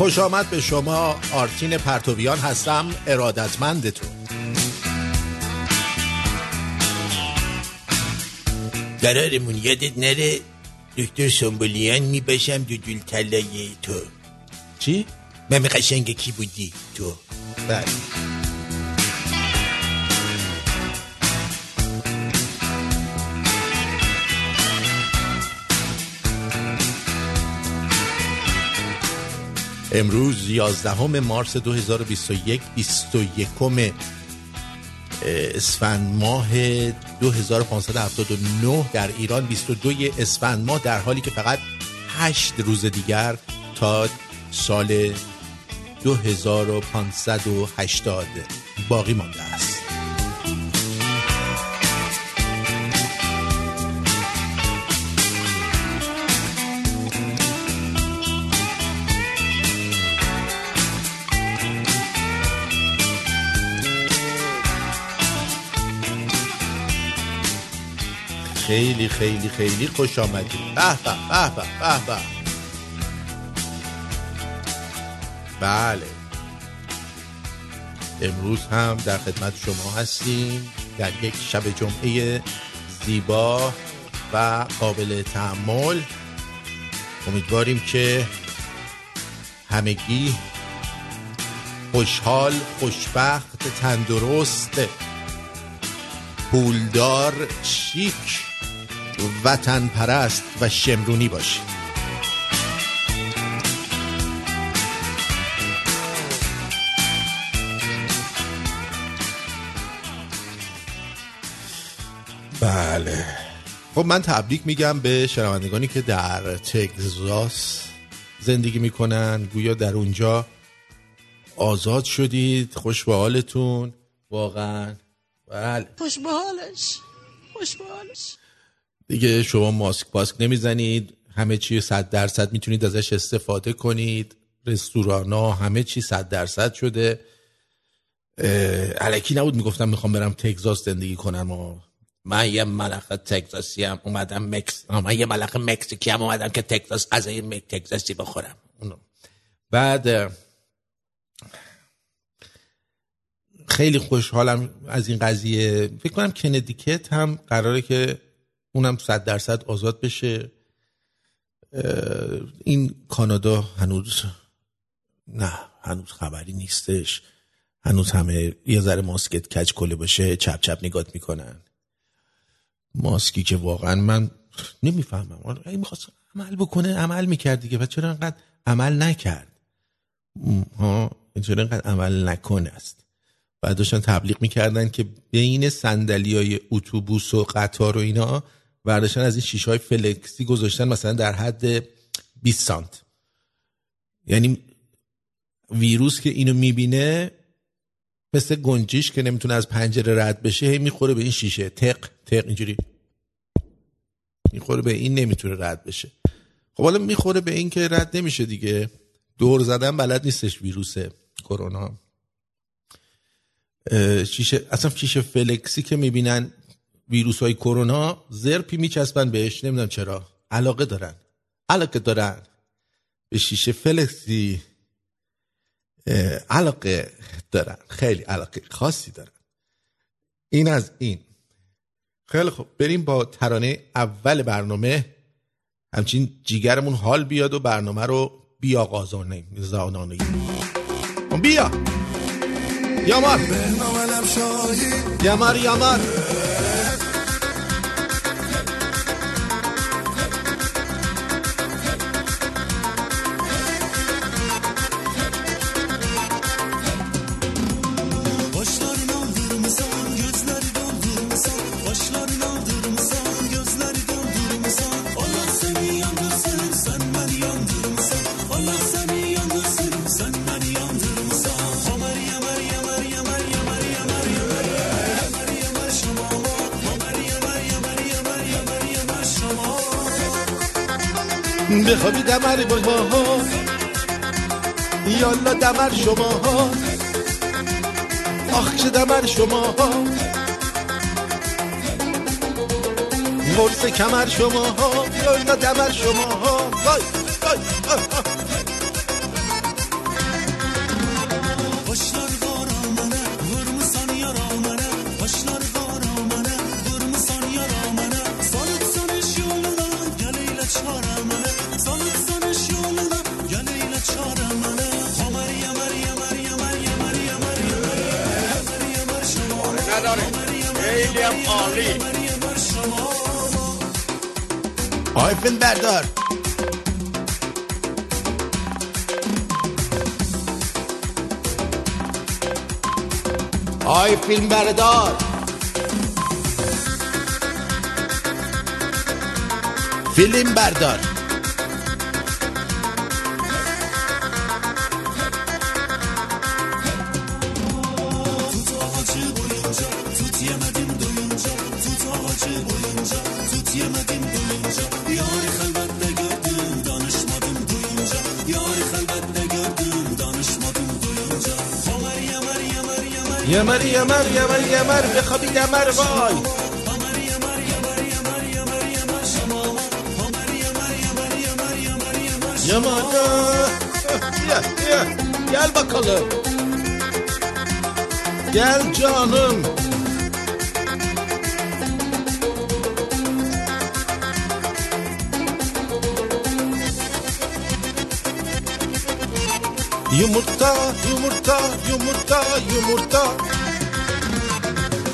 خوش آمد به شما آرتین پرتویان هستم ارادتمندتون. قرارمون یادت نره دکتر سنبولیان می‌باشم دو دول تلای تو. چی؟ من قشنگ کی بودی تو. بله. امروز 11 مارس 2021 21 اسفند ماه 2579 در ایران 22 اسفند ماه در حالی که فقط 8 روز دیگر تا سال 2580 باقی مانده است. خیلی خیلی خیلی خوش آمدید. به به به به به بله. امروز هم در خدمت شما هستیم در یک شب جمعه زیبا و قابل تحمل امیدواریم که همگی خوشحال خوشبخت تندرست پولدار شیک وطن پرست و شمرونی باشید بله. خب من تبریک میگم به شنوندگانی که در تگزاس زندگی می‌کنن. گویا در اونجا آزاد شدید. خوش به حالتون. واقعا. بله. خوش به حالش. خوش به حالش. دیگه شما ماسک پاسک نمی‌زنید همه چی صد درصد می‌تونید ازش استفاده کنید. رستوران ها همه چی صد درصد شده. علکی نبود می‌گفتم می‌خوام برم تگزاس زندگی کنم و من یه ملقه تگزاسی هم اومدم مکس من یه ملقه مکزیکی هم اومدم که تگزاس از این تگزاسی بخورم. اونو. بعد خیلی خوشحالم از این قضیه. فکر کنم کندیکت هم قراره که اونم صد درصد آزاد بشه. این کانادا هنوز نه هنوز خبری نیستش. هنوز همه یه ذره ماسکت کج کله باشه چپ چپ نگات می‌کنن. ماسکی که واقعا من نمی‌فهمم. اگه می‌خواست عمل بکنه عمل می‌کرد دیگه. و چرا انقدر عمل نکرد؟ ها چرا انقدر عمل نکنه است؟ بعد داشتن تبلیغ می‌کردن که بین سندلی های اتوبوس و قطار و اینا برداشتن از این شیش های فلکسی گذاشتن مثلا در حد 20 سانت. یعنی ویروس که اینو می‌بینه مثل گنجیش که نمی‌تونه از پنجره رد بشه هی می‌خوره به این شیشه. تق تق اینجوری. می‌خوره به این نمی‌تونه رد بشه. خب حالا می‌خوره به این که رد نمیشه دیگه. دور زدن بلد نیستش ویروس کرونا. شیشه اصلا شیشه فلکسی که می‌بینن ویروس های کرونا زرپی میچسبن بهش نمی‌دونم چرا. علاقه دارن. علاقه دارن. به شیشه فلکسی علاقه دارن. خیلی علاقه خاصی دارن. این از این. خیلی خب بریم با ترانه اول برنامه. همچین جیگرمون حال بیاد و برنامه رو بیا قازانه زانانه بیا. یامار. یامار یامار. دمر بابا یالا دمر شما ها. آخ چه دمر شما ها. قرص کمر شما ها. یالا دمر شما ها. فیلم بردار آی فیلم بردار فیلم بردار Yamar yamar yamar yamar ve habid yamar vay. Yamar Gel gel gel bakalım. Gel canım. Yumurta, yumurta, yumurta, yumurta.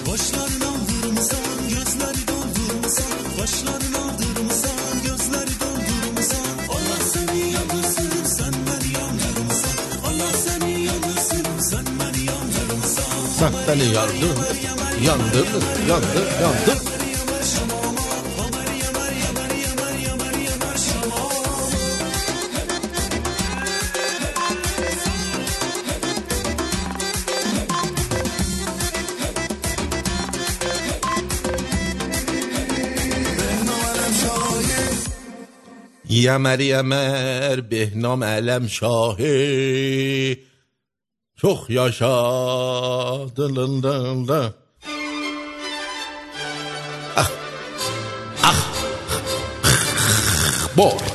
Başlarını aldırmasan, gözleri doldurmasan Başlarını aldırmasan, gözleri doldurmasan Allah seni yandırsın, sen beni yandırmasan Allah seni yandırsın, sen beni yandırmasan Sen beni yandın, yandırdın, yandır, yandır. یمر یمر بهنام علم شاهی çok yaşa dın dın dın dın. Ah. Ah. Boy.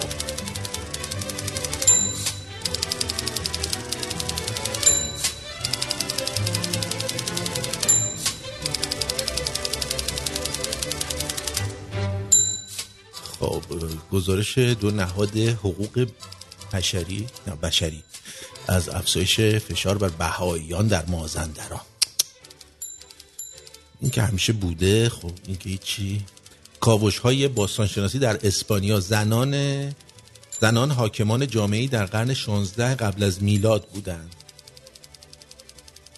گزارش دو نهاد حقوق بشری نه بشری از افزایش فشار بر بهاییان در مازندران. این که همیشه بوده خب این که هیچی. کاوش های باستانشناسی در اسپانیا. زنان زنان حاکمان جامعی در قرن 16 قبل از میلاد بودند.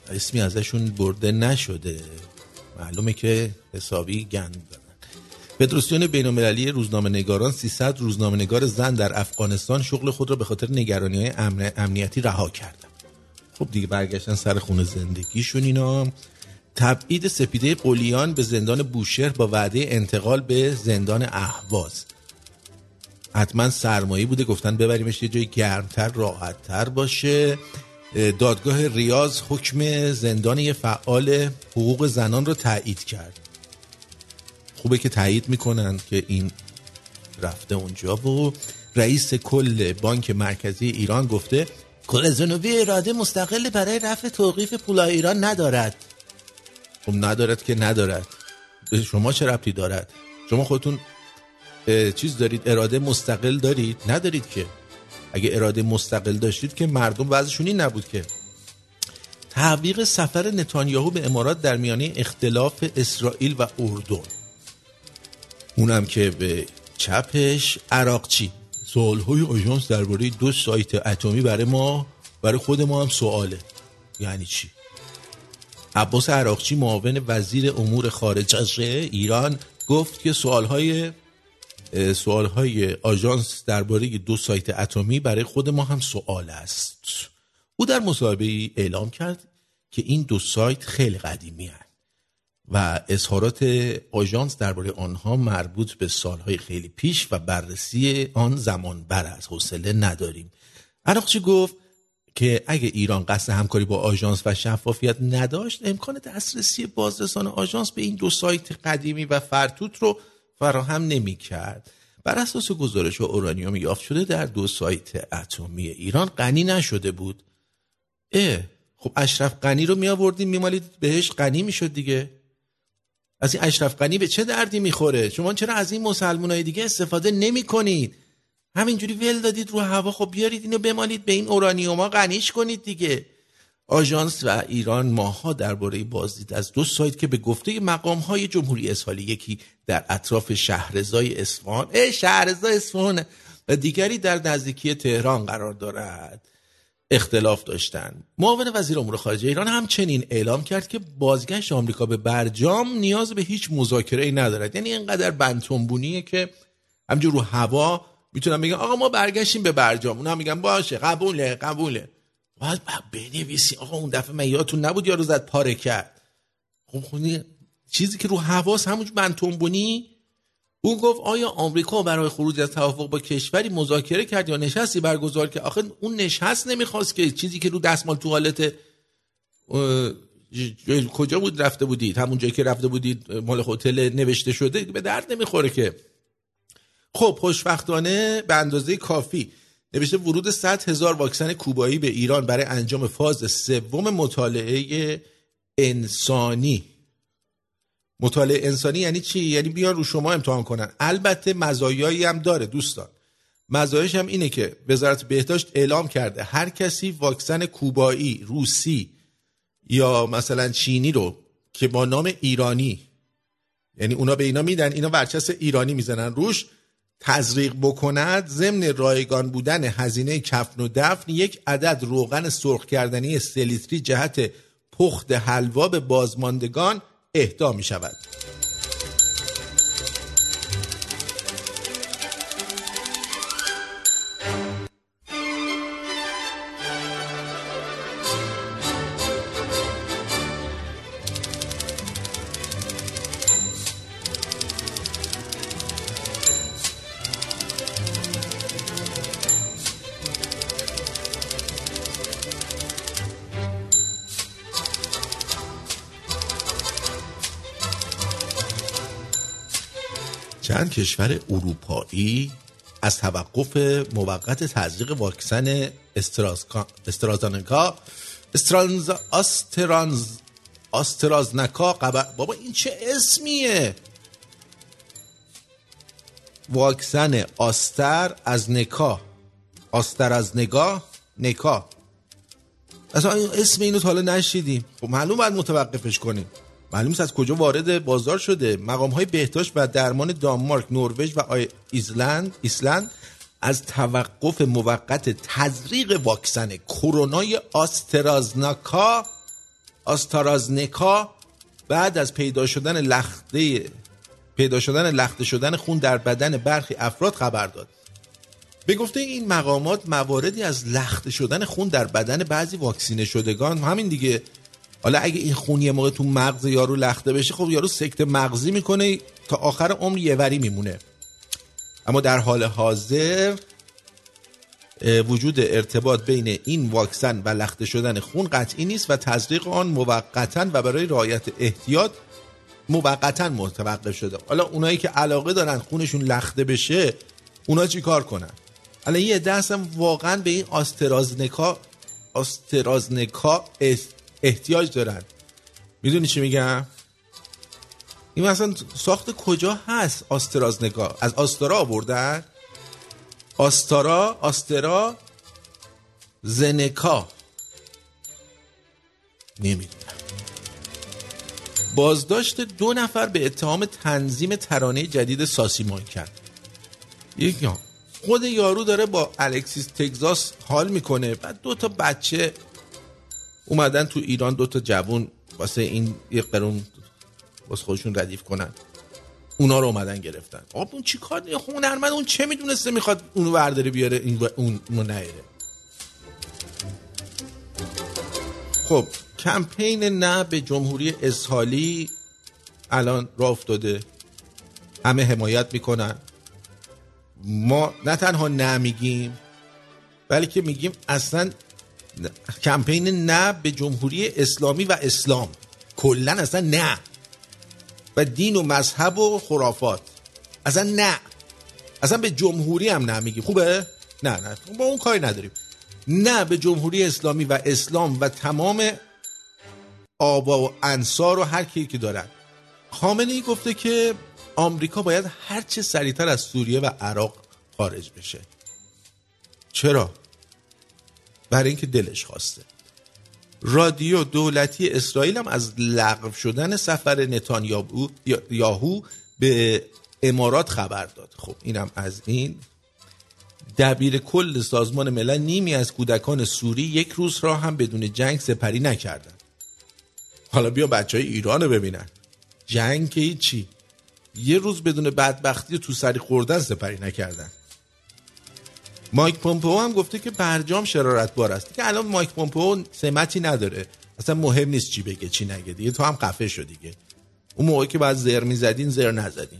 اسمی ازشون برده نشده. معلومه که حسابی گند فدراسیون بین المللی روزنامه نگاران 300 روزنامه نگار زن در افغانستان شغل خود را به خاطر نگرانی های امن... امنیتی رها کردن خب دیگه برگشتن سر خونه زندگیشون اینا. تبعید سپیده قلیان به زندان بوشهر با وعده انتقال به زندان اهواز. حتما سرمایه بوده. گفتن ببریمش یه جای گرمتر راحتتر باشه. دادگاه ریاض حکم زندان یه فعال حقوق زنان رو تایید کرد. خوبه که تایید می‌کنن که این رفته اونجا. و رئیس کل بانک مرکزی ایران گفته کل جنوبی اراده مستقل برای رفع توقیف پولای ایران ندارد. خب ندارد که ندارد. به شما چه ربطی دارد؟ شما خودتون چیز دارید؟ اراده مستقل دارید؟ ندارید که. اگه اراده مستقل داشتید که مردم وضعشون این نبود که. تعویق سفر نتانیاهو به امارات در میانه اختلاف اسرائیل و اردن. اونم که به چپش عراقچی. سوال های آژانس درباره دو سایت اتمی برای ما برای خود ما هم سواله. یعنی چی؟ عباس عراقچی معاون وزیر امور خارجه ایران گفت که سوال های سوال های آژانس درباره دو سایت اتمی برای خود ما هم سوال است. او در مصاحبه اعلام کرد که این دو سایت خیلی قدیمی هست. و اظهارات آژانس درباره آنها مربوط به سالهای خیلی پیش و بررسی آن زمان بر از حوصله نداریم. عراقچی گفت؟ که اگه ایران قصد همکاری با آژانس و شفافیت نداشت امکان دسترسی بازرسان آژانس به این دو سایت قدیمی و فرتوت رو فراهم نمی کرد بر اساس گزارش اورانیوم یافت شده در دو سایت اتمی ایران غنی نشده بود. اه خب اشرف غنی رو می آوردیم میمالید بهش غنی می‌شد دیگه. از این اشرف غنی به چه دردی می‌خوره؟ شما چرا از این مسلمان های دیگه استفاده نمی کنید همینجوری ول دادید رو هوا خب بیارید اینو بمالید به این اورانیوما غنیش کنید دیگه. آژانس و ایران ماها درباره بازدید از دو سایت که به گفته مقام های جمهوری اسحالی یکی در اطراف شهرزای اصفهان اه شهرزای اصفهان و دیگری در نزدیکی تهران قرار دارد. اختلاف داشتند معاون وزیر امور خارجه ایران همچنین اعلام کرد که بازگشت آمریکا به برجام نیاز به هیچ مذاکره ای ندارد. یعنی اینقدر بنتونبونیه که همجور رو هوا می‌تونم بگم آقا ما برگشتیم به برجام. اونا میگن باشه قبوله قبوله. باید بنویسی آقا اون دفعه من یادتون نبود یارو زد پاره کرد. خب خونی چیزی که رو حواس همون بنتونبونی او گفت آیا آمریکا برای خروج از توافق با کشوری مذاکره کرد یا نشستی برگزار کرد آخه اون نشست نمی‌خواست که چیزی که رو دستمال توالت کجا بود؟ رفته بودید. همون جایی که رفته بودید مال هتل نوشته شده به درد نمی‌خوره که. خب خوشبختانه به اندازه کافی نوشته ورود 100 هزار واکسن کوبایی به ایران برای انجام فاز سوم مطالعه انسانی. مطالعه انسانی یعنی چی؟ یعنی بیان رو شما امتحان کنن. البته مزایایی هم داره دوستان. مزایاش هم اینه که وزارت بهداشت اعلام کرده هر کسی واکسن کوبایی روسی یا مثلا چینی رو که با نام ایرانی یعنی اونا به اینا میدن اینا ورچس ایرانی می‌زنن روش تزریق بکند ضمن رایگان بودن هزینه کفن و دفن یک عدد روغن سرخ کردنی سلیتری جهت پخت حلوا به بازماندگان اهدا می شود کشور اروپایی از توقف موقت تزریق واکسن استرازانکا استرانز آسترانز آسترازنکا قبل بابا این چه اسمیه؟ واکسن آستر از نکا. آستر از نگاه نکا. اصلا اسم اینو تا حالا نشیدیم. خب معلوم باید متوقفش کنیم. معلوم نیست از کجا وارد بازار شده. مقام های بهداشت و درمان دانمارک نروژ و ایسلند ایسلند از توقف موقت تزریق واکسن کرونای آسترازنکا آسترازنکا بعد از پیدا شدن لخته پیدا شدن لخته شدن خون در بدن برخی افراد خبر داد. به گفته این مقامات مواردی از لخته شدن خون در بدن بعضی واکسینه شدگان همین دیگه حالا اگه این خون یه موقع تو مغز یارو لخته بشه خب یارو سکت مغزی می‌کنه تا آخر عمر یه وری میمونه. اما در حال حاضر وجود ارتباط بین این واکسن و لخته شدن خون قطعی نیست و تزریق آن موقتا و برای رعایت احتیاط موقتا متوقف شده. حالا اونایی که علاقه دارن خونشون لخته بشه اونا چی کار کنن؟ حالا یه هستن واقعا به این آسترازنکا آسترازنکا اس- احتیاج دارن. می‌دونی چی میگم؟ این مثلا ساخت کجا هست آسترازنکا از آسترا آوردن؟ آستارا آسترا زنکا. نمی‌دونم. بازداشت دو نفر به اتهام تنظیم ترانه جدید ساسیمان کرد. یک یا خود یارو داره با الکسیس تگزاس حال می‌کنه بعد دو تا بچه اومدن تو ایران دو تا جوون واسه این یه قرون واسه خودشون ردیف کنن. اونا رو اومدن گرفتن. آب اون چی کار هنرمند اون چه می‌دونسته می‌خواد اونو برداره بیاره این و اون نیاره. خب کمپین نه به جمهوری اسحالی الان راه افتاده. همه حمایت می‌کنن. ما نه تنها نه میگیم بلکه میگیم اصلا کمپین نه به جمهوری اسلامی و اسلام. کلا اصلا نه. و دین و مذهب و خرافات. اصلا نه. اصلا به جمهوری هم نه میگیم خوبه؟ نه نه. با اون کاری نداریم. نه به جمهوری اسلامی و اسلام و تمام آبا و انصار و هر کی که دارن. خامنه ای گفته که آمریکا باید هرچه سریعتر از سوریه و عراق خارج بشه. چرا؟ برای اینکه دلش خواسته. رادیو دولتی اسرائیل هم از لغو شدن سفر نتانیاهو یاهو به امارات خبر داد. خب اینم از این. دبیر کل سازمان ملل نیمی از کودکان سوری یک روز را هم بدون جنگ سپری نکردن حالا بیا بچه های ایران رو ببینن. جنگ که چی یه روز بدون بدبختی تو سری خوردن سپری نکردن. مایک پومپو هم گفته که برجام شرارت بار است. که الان مایک پومپو سمتی نداره. اصلا مهم نیست چی بگه چی نگه. دیگه تو هم خفه شد دیگه. اون موقعی که بعد زر می‌زدین زر نزدین.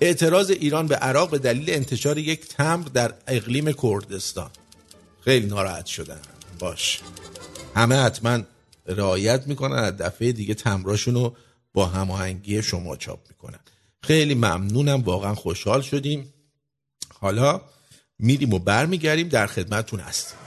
اعتراض ایران به عراق به دلیل انتشار یک تمر در اقلیم کردستان. خیلی ناراحت شدن. باش. همه حتما رعایت می‌کنن از دفعه دیگه تمراشون رو با هماهنگی شما چاپ می‌کنن. خیلی ممنونم واقعا خوشحال شدیم. حالا میریم و برمیگردیم در خدمتتون هستیم.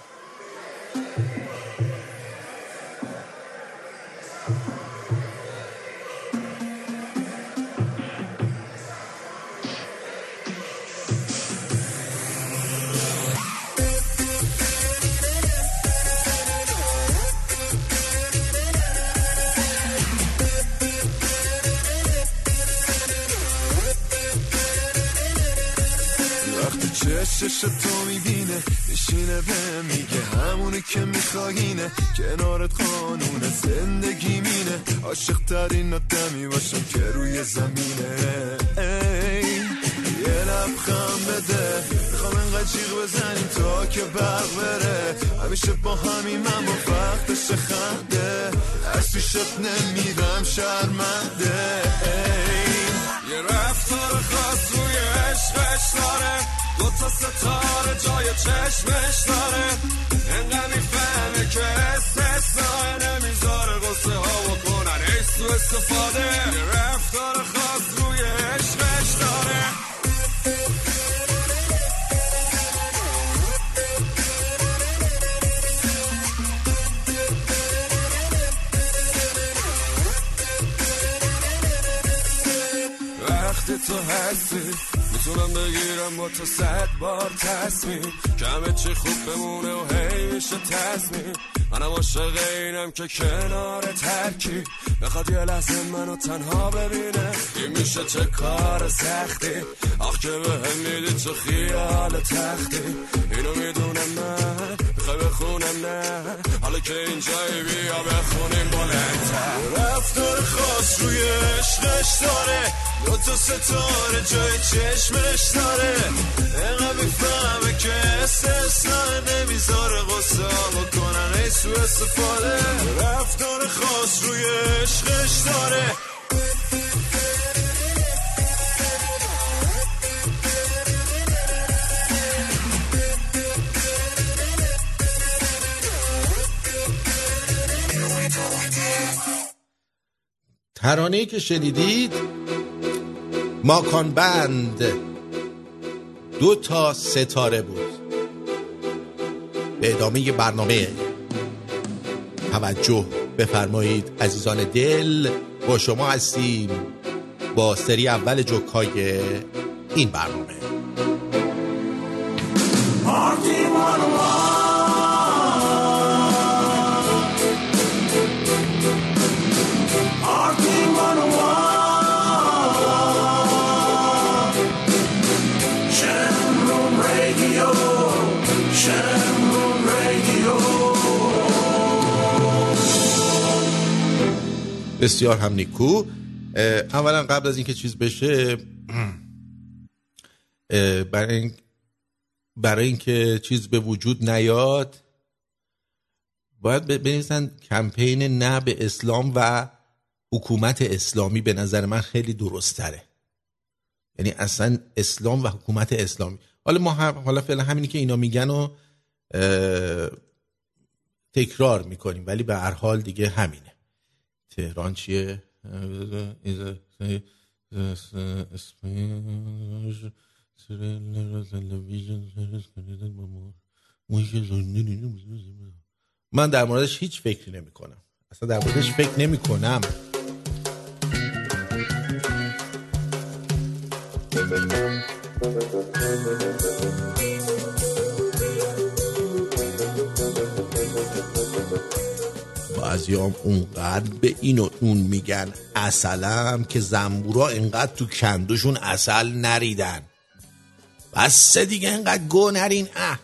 چشش تو می‌بینه میشینه به میگه همونی که میخواهینه کنارت قانون زندگی مینه. عاشق ترین آدمی باشم که روی زمینه. ای یه لبخم بده. می‌خوام انقدر جیغ بزنیم تا که برق بره. همیشه با همین من با وقتش خنده. از پیشت نمیرم شرمنده. ای یه رفتار خاص روی عشقش داره. دو تا ستاره جای چشمش داره. انقدر می‌فهمه که استثناء نمی‌ذاره. غصه ها بکنن ای سو استفاده. رفتار خاص روی عشقش داره. وقتی تو هستی. می‌تونم بگیرم با تو صد بار تصمیم. کمه چی خوب بمونه و هی میشه تصمیم منم عاشق اینم که کنار ترکی. بخواد یه لحظه منو تنها ببینه. این میشه چه کار سختی. آخ که به هم میدی تو خیال تختی. اینو می‌دونم من. می‌خوای بخونم نه. حالا که اینجایی بیا بخونیم بلندتر رفتار خاص روی عشقش داره. دو تا ستاره جای چشمش داره. اینقدر می‌فهمه که استثناء نمی‌ذاره غصه ها بکنن ای سو استفاده. رفتار خاص روی عشقش داره. ترانه‌ای که شنیدید ماکان بند دو تا ستاره بود. به ادامه برنامه توجه بفرمایید عزیزان دل با شما هستیم با سری اول جوکای این برنامه. بسیار هم نیکو. اولا قبل از اینکه چیز بشه برای این برای اینکه چیز به وجود نیاد باید بنویسن کمپین نه به اسلام و حکومت اسلامی به نظر من خیلی درست تره یعنی اصلا اسلام و حکومت اسلامی. حالا ما هم حالا فعلا همینی که اینا میگن و تکرار می‌کنیم ولی به هر حال دیگه همینه. تهران چیه؟ من در موردش هیچ فکری نمی کنم اصلا در موردش فکر نمی کنم بعضیام اونقدر به این و اون میگن اصلم که زنبورا اینقدر تو کندوشون اصل نریدن. بس دیگه اینقدر گو نرین. اه.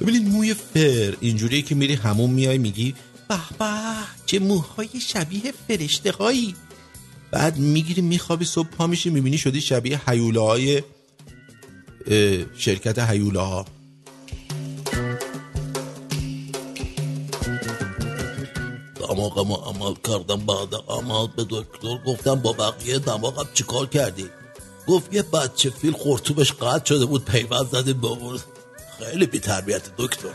ببینید موی فر اینجوریه که میری همون میای میگی به به چه موهای شبیه فرشته هایی. بعد می‌گیری میخوابی صبح پا میشی می‌بینی شدی شبیه حیوله های شرکت حیوله ها دماغم عمل کردم بعد عمل به دکتر گفتم با بقیه دماغم چیکار کردی؟ گفت یه بچه فیل خورتوبش قطع شده بود پیوند زدیم به خیلی بی تربیت دکتر.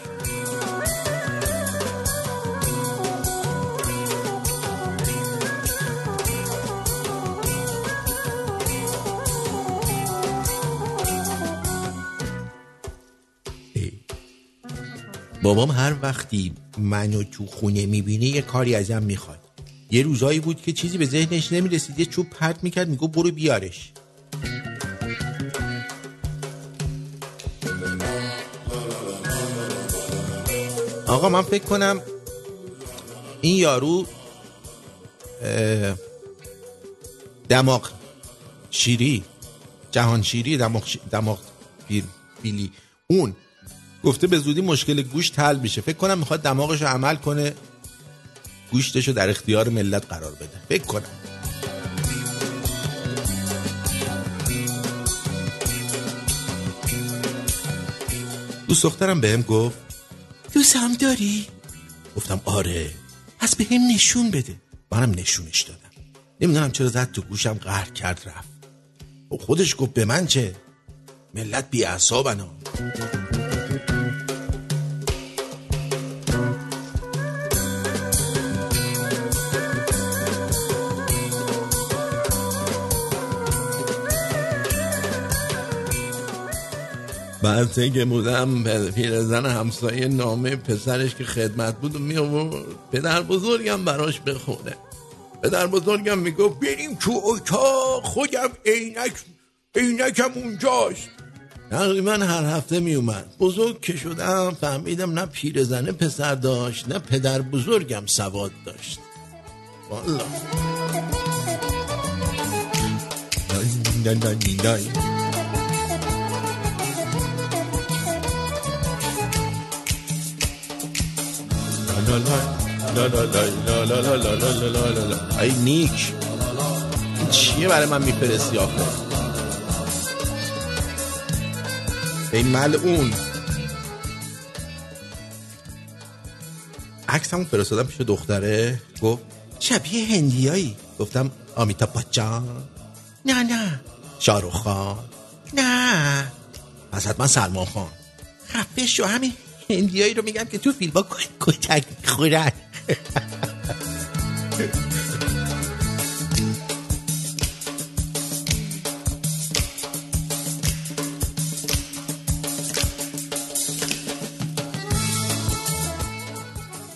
بابام هر وقتی منو تو خونه می‌بینه یه کاری ازم می‌خواد یه روزایی بود که چیزی به ذهنش نمی‌رسید یه چوب پرت می‌کرد میگو برو بیارش آقا من فکر کنم این یارو دماغ شیری جهان شیری دماغ, ش... دماغ. فیلی اون گفته به زودی مشکل گوشت حل میشه. فکر کنم می‌خواد دماغش رو عمل کنه گوشتش رو در اختیار ملت قرار بده. فکر کنم. دوست دخترم بهم گفت دوست هم داری؟ گفتم آره. پس به هم نشون بده. منم نشونش دادم. نمی‌دونم چرا زد تو گوشم قهر کرد رفت. و خودش گفت به من چه؟ ملت بی اعصابن. بعد که بودم پیرزن همسایه نامه پسرش که خدمت بود و می آورد. پدر بزرگم براش بخونه. پدر بزرگم می‌گفت بریم تو اتاق خودم عینک عینکم اونجاست. تقریبا هر هفته می اومد. بزرگ که شدم فهمیدم نه پیرزنه پسر داشت نه پدر بزرگم سواد داشت. والا ای نیک. این چیه برای من میفرستی آخه؟ ای ملعون. عکس همون فرستادم پیش دختره. گفت شبیه هندیایی. گفتم آمیتا بچان نه نه. شاروخ خان. نه. پس حتما سلمان خان. خفه شو همین هندیایی رو میگم که تو فیلم کتک می‌خورن.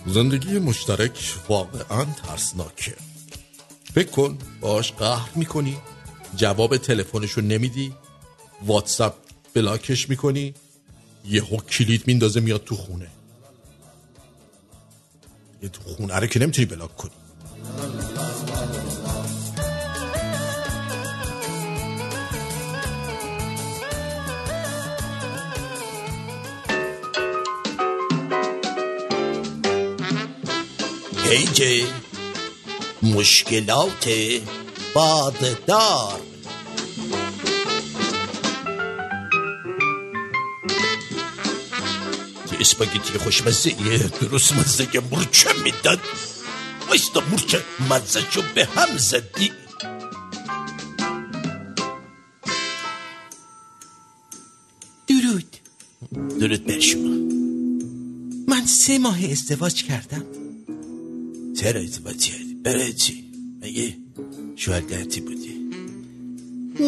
زندگی مشترک واقعا ترسناکه. فکر کن باش قهر می‌کنی جواب تلفنش رو نمیدی واتساپ بلاکش می‌کنی یهو کلید میندازه میاد تو خونه. یه تو خونه. رو که نمی‌تونی بلاک کنی. پیج مشکلات باددار. اسپاگتی خوشمزه یه درست مزه مرچه می‌داد. وایستا مرچه مزه شو به هم زدی. درود. درود بر شما. من سه ماه ازدواج کردم. چرا ازدواج کردی؟ برای چی؟ مگه شوهرگرتی بودی؟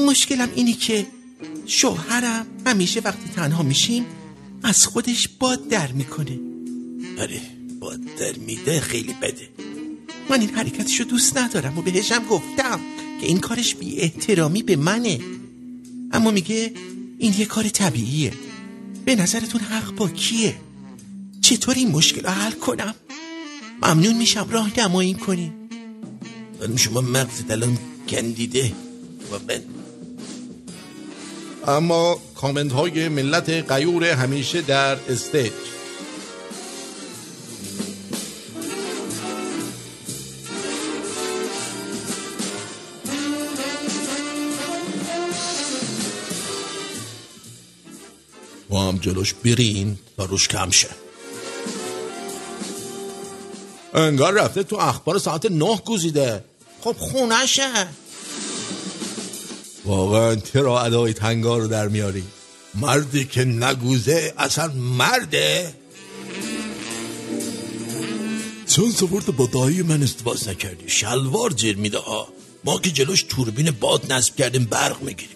مشکلم اینی که شوهرم همیشه وقتی تنها میشیم از خودش باد در می‌کنه. آره باد در میده خیلی بده. من این حرکتشو دوست ندارم و بهشم گفتم که این کارش بی احترامی به منه. اما میگه این یه کار طبیعیه. به نظرتون حق با کیه؟ چطور این مشکل رو حل کنم؟ ممنون میشم راه نمایی کنی خانم شما مغزت الان کندیده و من اما کامنت های ملت قیور همیشه در استیج. با هم جلوش برین تا روش کم شه. انگار رفته تو اخبار ساعت نه گوزیده خب خونشه واقعا چرا ادای تنگا رو در میاری؟ مردی که نگوزه اصلا مرده. چون سپورت با دایی من استفاده نکردی شلوار جیر میده ها. ما که جلوش توربین باد نصب کردیم برق می‌گیریم.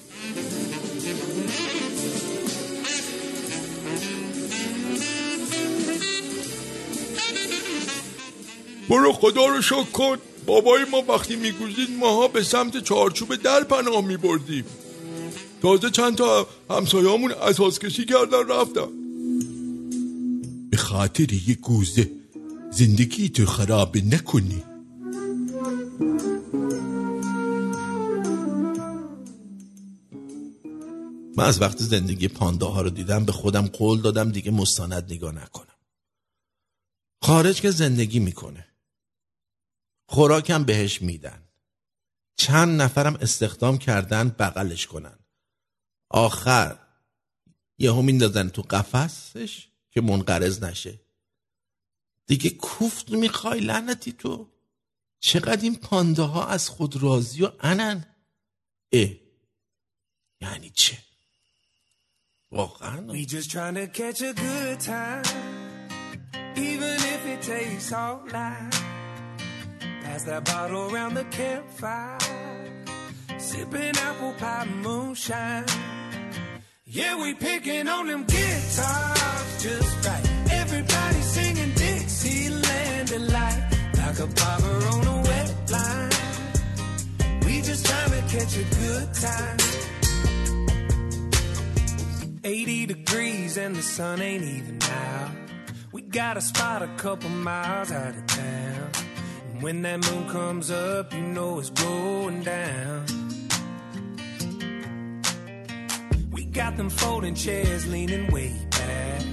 برو خدا رو شکر. بابای ما وقتی میگوزید ماها به سمت چارچوب در پناه میبردیم. تازه چند تا همسایامون اساس کشی کردن رفتم به خاطر یه گوزه زندگی تو خراب نکنی. من از وقتی زندگی پانداها رو دیدم به خودم قول دادم دیگه مستند نگاه نکنم. خارج که زندگی می‌کنه. خوراکم بهش میدن. چند نفرم استخدام کردن بغلش کنن. آخر یهو میندازن تو قفسش که منقرض نشه. دیگه کوفت می‌خوای لعنتی تو. چقدر این پانداها از خود راضی و انن؟ اه یعنی چه؟ واقعا؟ We just. Pass that bottle around the campfire, sipping apple pie moonshine. Yeah, we picking on them guitars just right. Everybody singing Dixieland delight, like a barber on a wet line. We just trying to catch a good time. 80 degrees and the sun ain't even out. We got a spot a couple miles out of town. When that moon comes up, you know it's going down. We got them folding chairs leaning way back.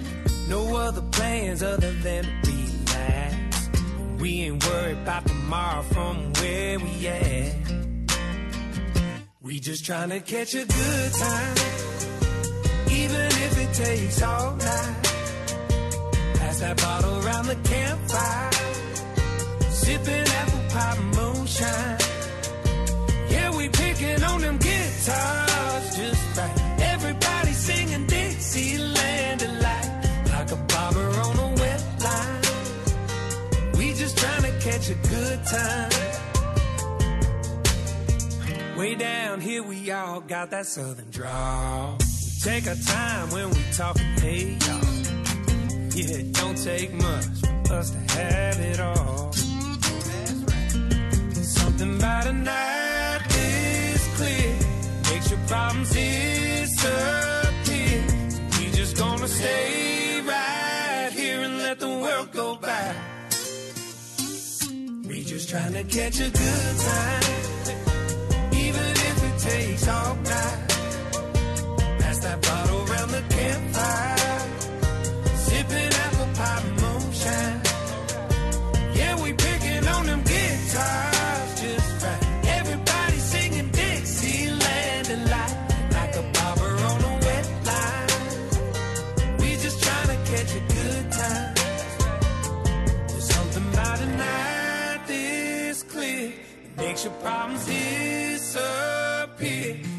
No other plans other than to relax. We ain't worried about tomorrow from where we at. We just trying to catch a good time even if it takes all night. Pass that bottle around the campfire, sipping apple pie moonshine. Yeah, we picking on them guitars just right. Everybody singing Dixieland delight, like a barber on a wet line. We just trying to catch a good time. Way down here, we all got that southern drawl. Take our time when we talk, hey y'all. Yeah, it don't take much for us to have it all. Something about a night this clear makes your problems disappear. We just gonna stay right here and let the world go by. We just trying to catch a good time, even if it takes all night. Problems disappear.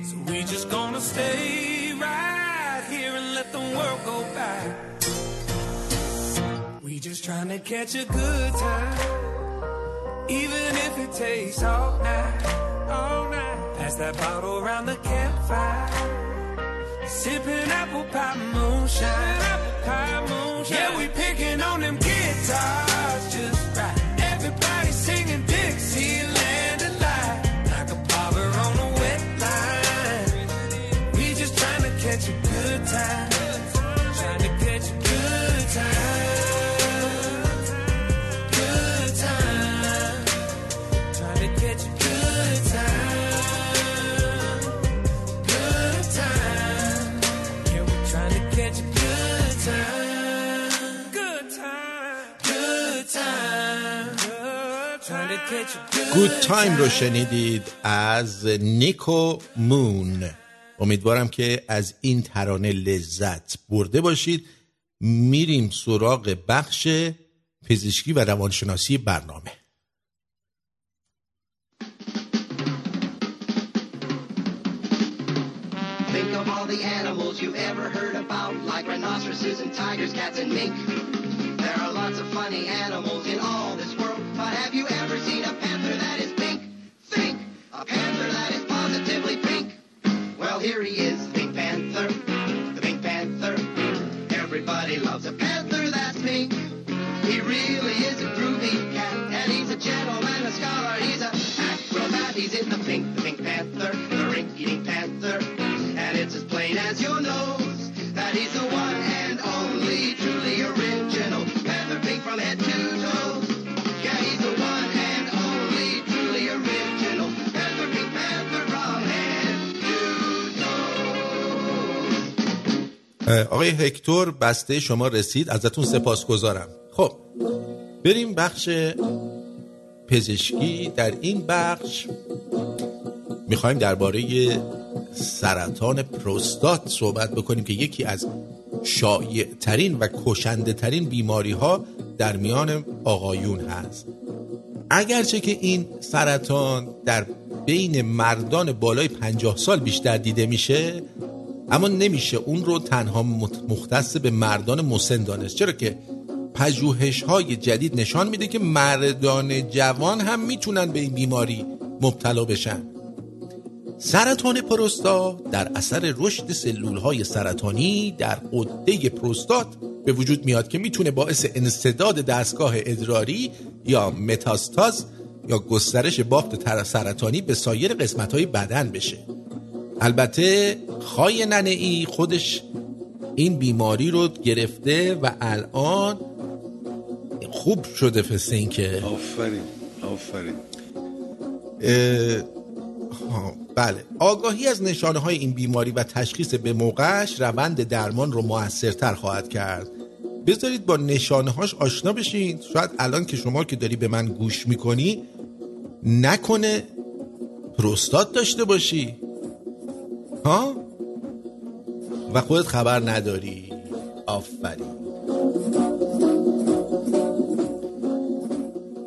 So we just gonna stay right here and let the world go by. We just trying to catch a good time, even if it takes all night, all night. Pass that bottle around the campfire, sipping apple pie moonshine, apple pie moonshine. Yeah, we picking on them guitars گود تایم رو شنیدید از نیکو مون امیدوارم که از این ترانه لذت برده باشید میریم سراغ بخش پزشکی و روانشناسی برنامه Think of all the animals you've ever heard about, like rhinoceroses and tigers, cats and mink. There are lots of funny animals in all this have you ever seen a panther that is pink? Think! A panther that is positively pink. Well, here he is, Pink Panther, the Pink Panther. Everybody loves a panther that's pink. He really is a groovy cat, and he's a gentleman, a scholar, he's a acrobat. He's in the pink, the Pink Panther, the rink-eating panther. And it's as plain as your nose that he's the one and only truly original panther pink from head to آقای هکتور بسته شما رسید. ازتون سپاسگزارم. خب بریم بخش پزشکی. در این بخش می‌خوایم درباره سرطان پروستات صحبت بکنیم که یکی از شایع ترین و کشنده ترین بیماری ها در میان آقایون هست. اگرچه که این سرطان در بین مردان بالای پنجاه سال بیشتر دیده میشه اما نمیشه اون رو تنها مختص به مردان مسن دانست. چرا که پژوهش های جدید نشان میده که مردان جوان هم می‌تونن به این بیماری مبتلا بشن. سرطان پروستات در اثر رشد سلول های سرطانی در قده پروستات به وجود میاد که می‌تونه باعث انسداد دستگاه ادراری یا متاستاز یا گسترش بافت سرطانی به سایر قسمت های بدن بشه. البته خای ننه ای خودش این بیماری رو گرفته و الان خوب شده مثل این که آفرین آفرین. بله. آگاهی از نشانه های این بیماری و تشخیص به موقعش روند درمان رو موثرتر خواهد کرد. بذارید با نشانه هاش آشنا بشین. شاید الان که شما که داری به من گوش می‌کنی نکنه پروستات داشته باشی. ها؟ و خودت خبر نداری. آفرین.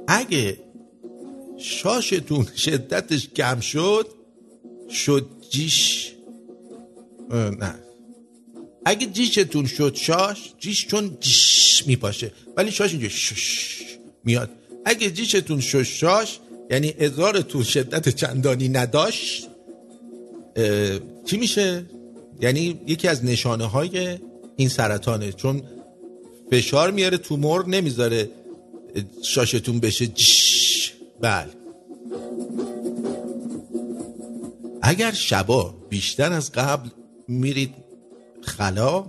اگه شاشتون شدتش کم شد شد جیش. نه. اگه جیشتون شد شاش جیش چون جیش میپاشه. ولی شاش اینجا شش میاد. اگه جیشتون شد شاش یعنی ازارتون شدت چندانی نداشت چی میشه؟ یعنی یکی از نشانه های این سرطانه. چون فشار میاره تومور نمی‌ذاره شاشتون بشه. جش بله. اگر شبا بیشتر از قبل میرید خلا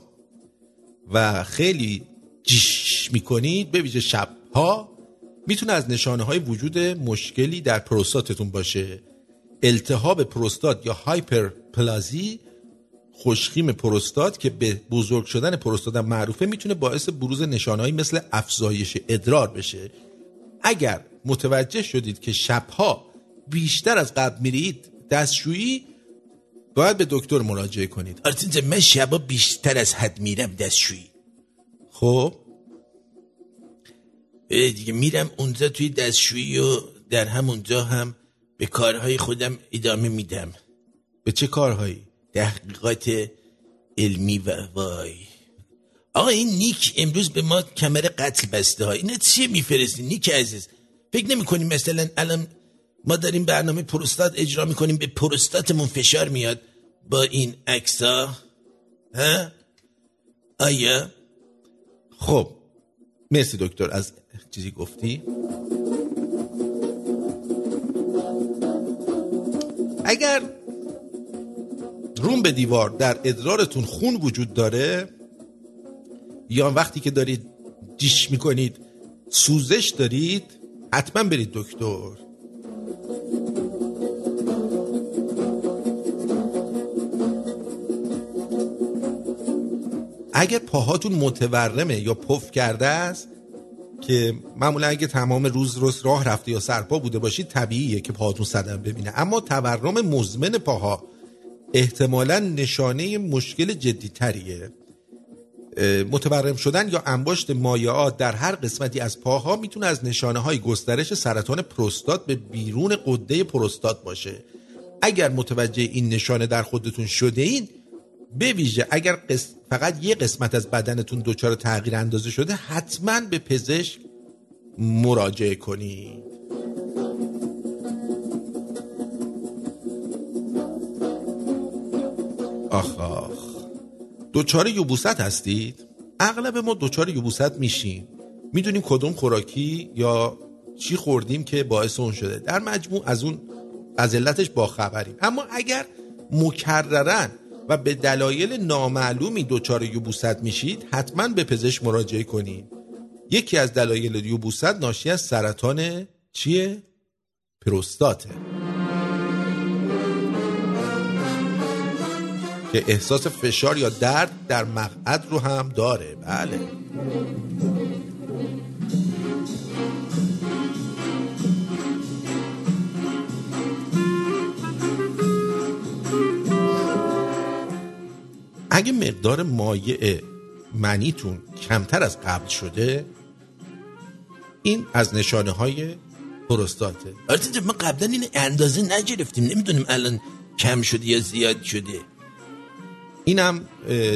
و خیلی جش می‌کنید به ویژه شبها می‌تونه از نشانه های وجود مشکلی در پروستاتتون باشه. التهاب پروستات یا هایپرپلازی خوشخیم پروستات که به بزرگ شدن پروستات معروفه می‌تونه باعث بروز نشانهایی مثل افزایش ادرار بشه. اگر متوجه شدید که شبها بیشتر از قبل میرید دستشویی باید به دکتر مراجعه کنید. آرتین جان، من شبا بیشتر از حد میرم دستشویی. خب؟ دیگه میرم اونجا توی دستشویی و در همونجا هم به کارهای خودم ادامه میدم. به چه کارهایی؟ تحقیقات علمی و وای. آقا این نیک امروز به ما کمر قتل بسته ها. اینا چیه میفرستی نیک عزیز؟ فکر نمی کنیم مثلا الان ما داریم برنامه پروستات اجرا می‌کنیم به پروستاتمون فشار میاد با این عکسا ها؟ آیا؟ خب مرسی دکتر از چیزی گفتی؟ اگر روم به دیوار در ادرارتون خون وجود داره یا وقتی که دارید جیش می‌کنید سوزش دارید حتما برید دکتر. اگر پاهاتون متورمه یا پف کرده است که معمولا اگه تمام روز روز راه رفته یا سرپا بوده باشید طبیعیه که پاهاتون صدم ببینه. اما تورم مزمن پاها احتمالا نشانه مشکل جدیتریه. متورم شدن یا انباشت مایعات در هر قسمتی از پاها می‌تونه از نشانه های گسترش سرطان پروستات به بیرون قده پروستات باشه. اگر متوجه این نشانه در خودتون شده این به ویژه اگر قس- فقط یه قسمت از بدنتون دچار تغییر اندازه شده حتما به پزشک مراجعه کنید. آخ آخ. دوچار یوبوست هستید؟ اغلب ما دوچار یوبوست میشیم. می‌دونیم کدوم خوراکی یا چی خوردیم که باعث اون شده. در مجموع از اون از علتش با خبریم اما اگر مکررن و به دلایل نامعلومی دچار یوبوست میشید حتما به پزشک مراجعه کنید. یکی از دلایل یوبوست ناشی از سرطان چیه؟ پروستاته که احساس فشار یا درد در مقعد رو هم داره. بله. اگه مقدار مایع منیتون کمتر از قبل شده این از نشانه های پروستاته. آرتین ما قبلا این اندازه نگرفتیم. نمی‌دونیم الان کم شده یا زیاد شده. اینم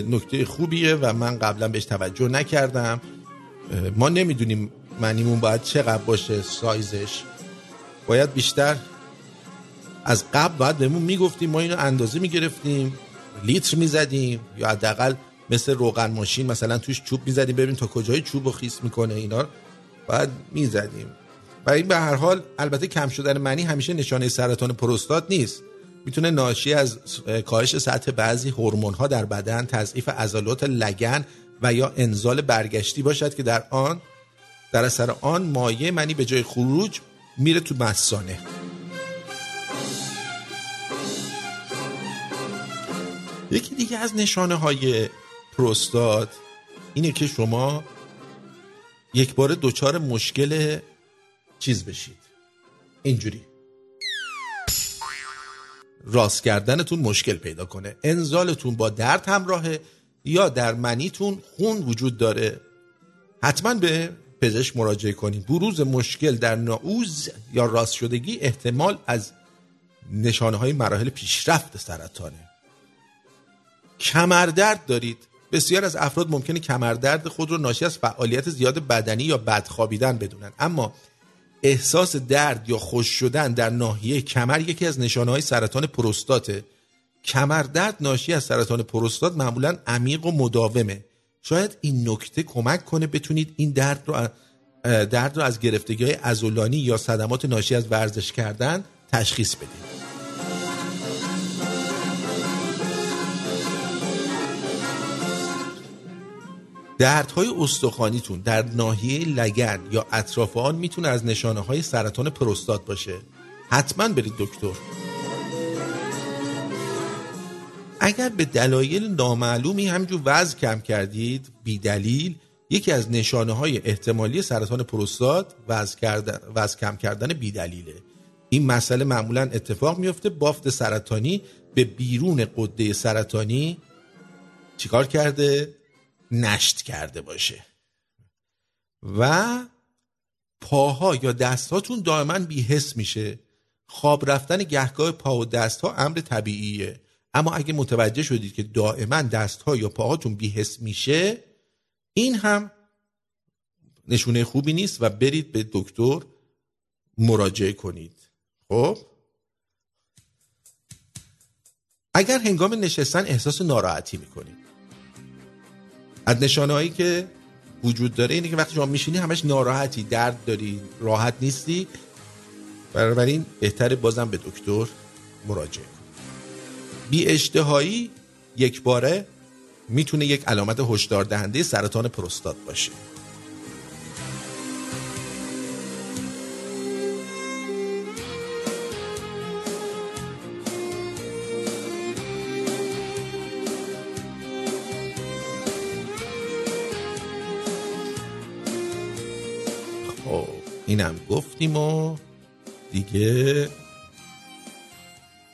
نکته خوبیه و من قبلا بهش توجه نکردم. ما نمی‌دونیم منیمون باید چقدر باشه سایزش. باید بیشتر از قبل باید بهمون می‌گفتیم ما اینو اندازه می‌گرفتیم. لیتر می‌زدیم یا حداقل مثل روغن ماشین مثلا توش چوب می‌زدیم ببینیم تا کجای چوب رو خیس می‌کنه اینا باید می‌زدیم. و این به هر حال البته کم شدن منی همیشه نشانه سرطان پروستات نیست. می‌تونه ناشی از اه، کاهش سطح بعضی هورمون ها در بدن تضعیف عضلات لگن و یا انزال برگشتی باشد که در آن در اثر آن مایع منی به جای خروج میره تو مثانه یکی دیگه از نشانه های پروستات اینه که شما یک بار دچار مشکل چیز بشید. اینجوری. راست کردنتون مشکل پیدا کنه. انزالتون با درد همراهه یا در منیتون خون وجود داره. حتما به پزشک مراجعه کنید بروز مشکل در نعوز یا راست شدگی احتمال از نشانه های مراحل پیشرفت سرطانه. کمردرد دارید. بسیار از افراد ممکنه کمردرد خود رو ناشی از فعالیت زیاد بدنی یا بدخوابیدن بدونن. اما احساس درد یا خوش شدن در ناحیه کمر یکی از نشانه های سرطان پروستاته. کمردرد ناشی از سرطان پروستات معمولا عمیق و مداومه. شاید این نکته کمک کنه بتونید این درد رو درد رو از گرفتگی های عضلانی یا صدمات ناشی از ورزش کردن تشخیص بدید. دردهای استخوانیتون در ناحیه لگن یا اطراف آن می‌تونه از نشانه های سرطان پروستات باشه. حتما برید دکتر. اگر به دلایل نامعلومی همجور وزن کم کردید بی دلیل یکی از نشانه های احتمالی سرطان پروستات وزن, کردن، وزن کم کردن بی دلیله این مسئله معمولا اتفاق میفته بافت سرطانی به بیرون قده سرطانی چیکار کرده؟ نشت کرده باشه. و پاها یا دستهاتون دائما بیحس میشه. خواب رفتن گهگاه پا و دستها امر طبیعیه. اما اگه متوجه شدید که دائما دستها یا پاهاتون بیحس میشه این هم نشونه خوبی نیست و برید به دکتر مراجعه کنید. خب؟ اگر هنگام نشستن احساس ناراحتی می‌کنید. از نشانه هایی که وجود داره اینه که وقتی شما میشینی همش ناراحتی درد داری راحت نیستی. بنابراین بهتره بازم به دکتر مراجعه بی اشتهایی یک باره می‌تونه یک علامت هشدار دهنده سرطان پروستات باشه. اینم گفتیم و دیگه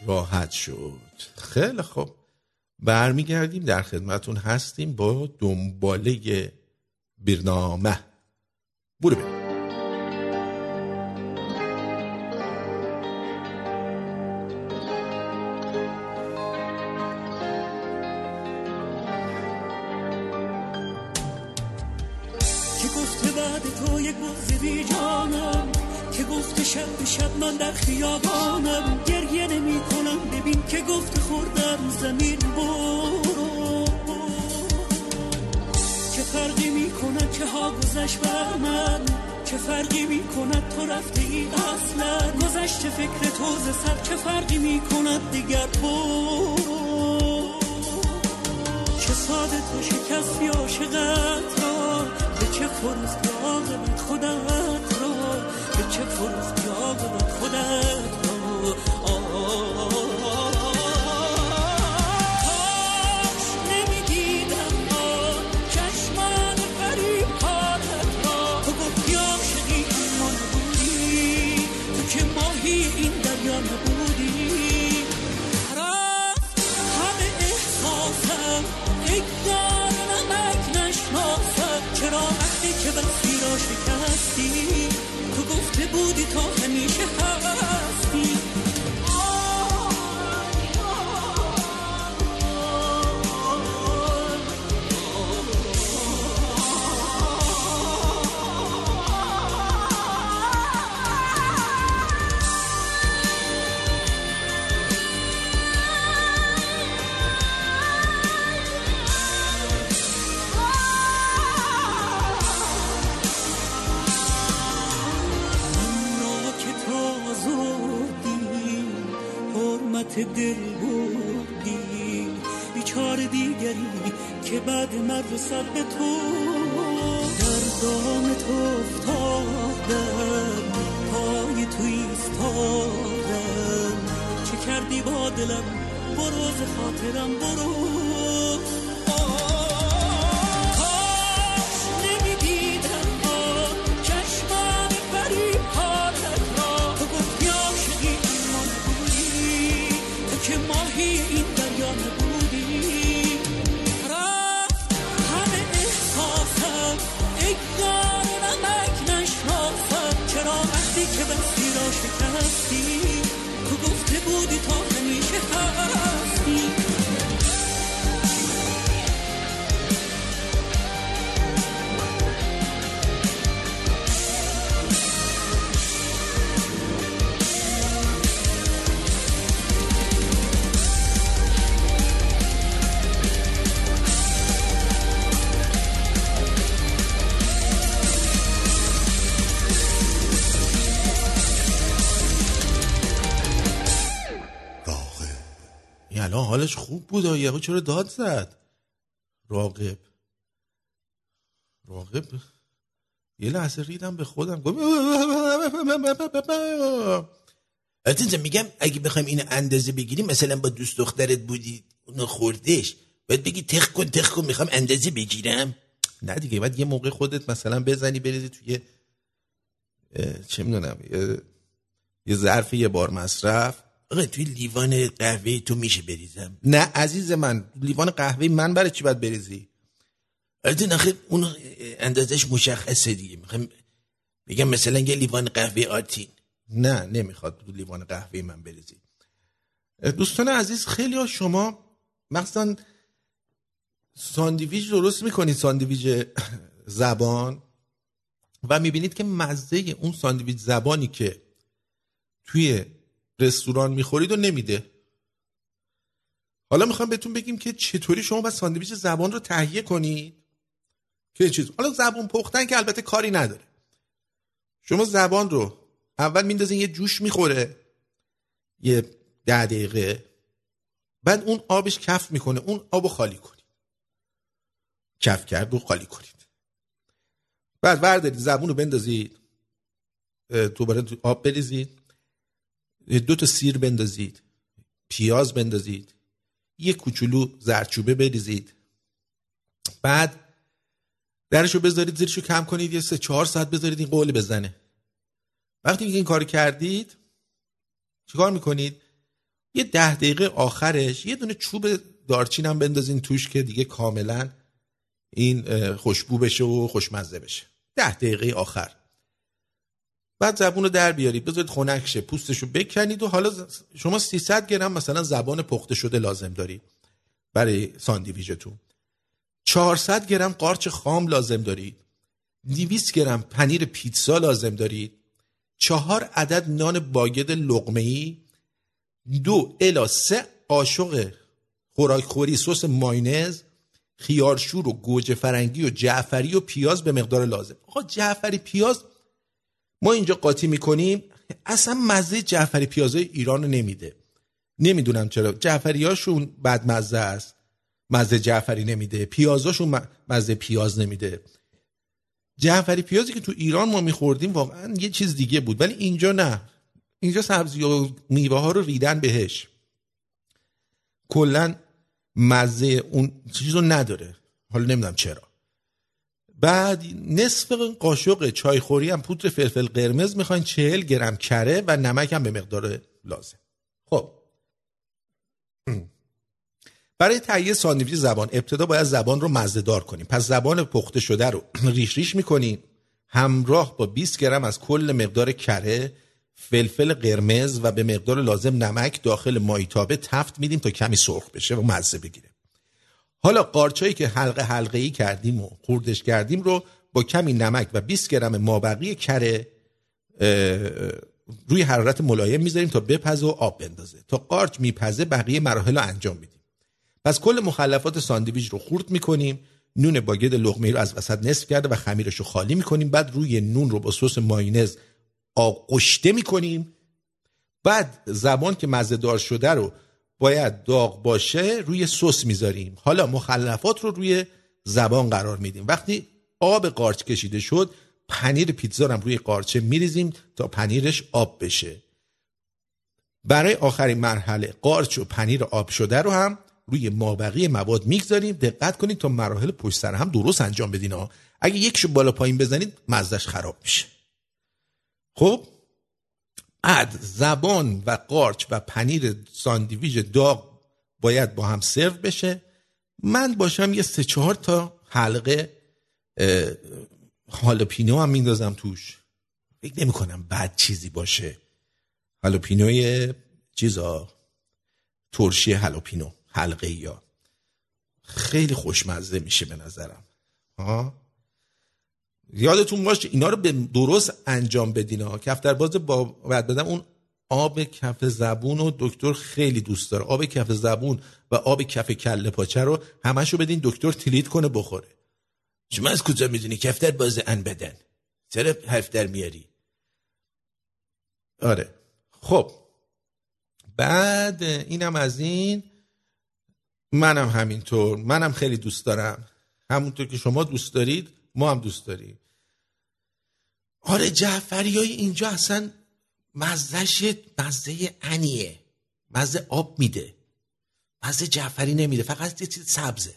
راحت شد. خیلی خوب. برمیگردیم در خدمتون هستیم با دنباله برنامه برو بریم. خیابانم گریه نمی کنم ببین که گفته خوردم زمین برو چه فرقی می کند که ها گذشت بر من؟ چه فرقی می کند تو رفته ای اصلا گذشت فکر تو ز سر چه فرقی می کند دیگر؟ برو چه ساده تو شکستی عاشقت را؟ به چه فروختی عاقبت خودت چه فروختی عاقبت خودت را کاش نمی‌دیدم با چشمان غریب کارت را. تو اما نبودی تو که ماهی این دریا نبودی. رفت همه احساسم یار نمک نشناسم چرا وقتی که بودی تا همیشه هستی دل بردی بیچاره دیگری که بعد من رسد به تو. در دام تو افتادم پای تو ایستادم. چه کردی با دلم؟ برو ز خاطرم برو. خوب بود یهو چرا داد زد؟ راقب راقب یه لحظه ریدم به خودم گفت البته میگم اگه بخوایم این اندازه بگیریم مثلا با دوست دخترت بودی اونو خوردش باید بگی تخ کن تخ کن می‌خوام اندازه بگیرم. نه دیگه بعد یه موقع خودت مثلا بزنی بریزی توی چه می‌دونم یه ظرف یه بار مصرف. آقا توی لیوان قهوه تو میشه بریزم؟ نه عزیز من لیوان قهوه من برای چی باید بریزی؟ البته نخیر اون اندازش مشخصه دیگه. می‌خوام بگم مثلا یه لیوان قهوه آتین. نه نمی‌خواد تو لیوان قهوه من بریزی. دوستان عزیز خیلی ها شما مثلا ساندویچ درست می‌کنید ساندویچ زبان. و می‌بینید که مزه اون ساندویچ زبانی که توی رستوران می‌خورید و نمیده. حالا می‌خوام بهتون بگیم که چطوری شما باید ساندویچ زبان رو تهیه کنید؟ که چیز. حالا زبون پختن که البته کاری نداره. شما زبان رو اول میندازین یه جوش می‌خوره یه ده دقیقه بعد اون آبش کف می‌کنه اون آبو خالی کنید. کف کرد و خالی کنید. بعد وردارید زبون رو بندازید دوباره آب بریزید. دو تا سیر بندازید پیاز بندازید یه کوچولو زرچوبه بریزید. بعد درشو بذارید زیرشو کم کنید یه سه چهار ساعت بذارید این قول بزنه. وقتی که این کار کردید چیکار می‌کنید؟ یه ده دقیقه آخرش یه دونه چوب دارچین هم بندازین توش که دیگه کاملا این خوشبو بشه و خوشمزه بشه. ده دقیقه آخر. بعد زبون رو در بیارید بذارید خنک شه پوستش رو بکنید و حالا شما 300 گرم مثلا زبان پخته شده لازم دارید برای ساندویچتون. 400 گرم قارچ خام لازم دارید 200 گرم پنیر پیتزا لازم دارید چهار عدد نان باگد لقمه ای دو الا سه قاشق خوراکخوری سس ماینز. خیارشور و گوجه فرنگی و جعفری و پیاز به مقدار لازم. آقا جعفری پیاز ما اینجا قاطی می‌کنیم. اصلا مزه جعفری پیازای ایران رو نمیده. نمی‌دونم چرا. جعفریاشون بد مزه است. مزه جعفری نمیده. پیازاشون مزه پیاز نمیده. جعفری پیازی که تو ایران ما میخوردیم واقعا یه چیز دیگه بود. ولی اینجا نه. اینجا سبزی و میوه ها رو ریدن بهش. کلا مزه اون چیز رو نداره. حالا نمی‌دونم چرا. بعد نصف قاشق چایخوری هم پودر فلفل قرمز می‌خواین چهل گرم کره و نمک هم به مقدار لازم. خب. برای تهیه ساندویچ زبان ابتدا باید زبان رو مزه دار کنیم. پس زبان پخته شده رو ریش ریش می‌کنیم همراه با 20 گرم از کل مقدار کره فلفل قرمز و به مقدار لازم نمک داخل مایتابه تفت میدیم تا کمی سرخ بشه و مزه بگیره. حالا قارچایی که حلقه حلقه ای کردیم و خوردش کردیم رو با کمی نمک و 20 گرم مابقی کره روی حرارت ملایم می‌ذاریم تا بپزه و آب بندازه. تا قارچ میپزه بقیه مراحل رو انجام میدیم. پس کل مخلفات ساندویچ رو خورد می‌کنیم نون باگت لقمه رو از وسط نصف کرده و خمیرش رو خالی می‌کنیم. بعد روی نون رو با سس مایونز آغشته می‌کنیم. بعد زبان که مزه دار شده رو باید داغ باشه روی سس می‌ذاریم. حالا مخلفات رو روی زبان قرار میدیم. وقتی آب قارچ کشیده شد پنیر پیتزا رو روی قارچه میریزیم تا پنیرش آب بشه. برای آخرین مرحله قارچ و پنیر آب شده رو هم روی مابقی مواد می‌گذاریم. دقت کنید تا مراحل پشت سر هم درست انجام بدین ها. اگه یکشو بالا پایین بزنید مزدش خراب میشه. خب بعد زبان و قارچ و پنیر ساندویچ داغ باید با هم سرو بشه. من باشم یه سه چهار تا حلقه هالوپینو هم میندازم توش. فکر نمی کنم بد چیزی باشه. هالوپینوی چیزا؟ ترشی هالوپینو حلقه یا خیلی خوشمزه میشه به نظرم. ها یادتون باشه اینا رو به درست انجام بدین ها. کفتر باز با بعد بدم اون آب کف زبون و دکتر خیلی دوست داره. آب کف زبون و آب کف کله پاچه رو همشو بدین دکتر تلیت کنه بخوره. شما از کجا می‌دونی کفتر باز ان بدن؟ چرا حرف در میاری؟ آره. خب. بعد اینم از این منم همینطور. منم خیلی دوست دارم. همونطور که شما دوست دارید ما هم دوست داریم. آره جعفری های اینجا اصلا مزهش یه مزه انیه مزه آب میده. مزه جعفری نمیده فقط یه چیز سبزه.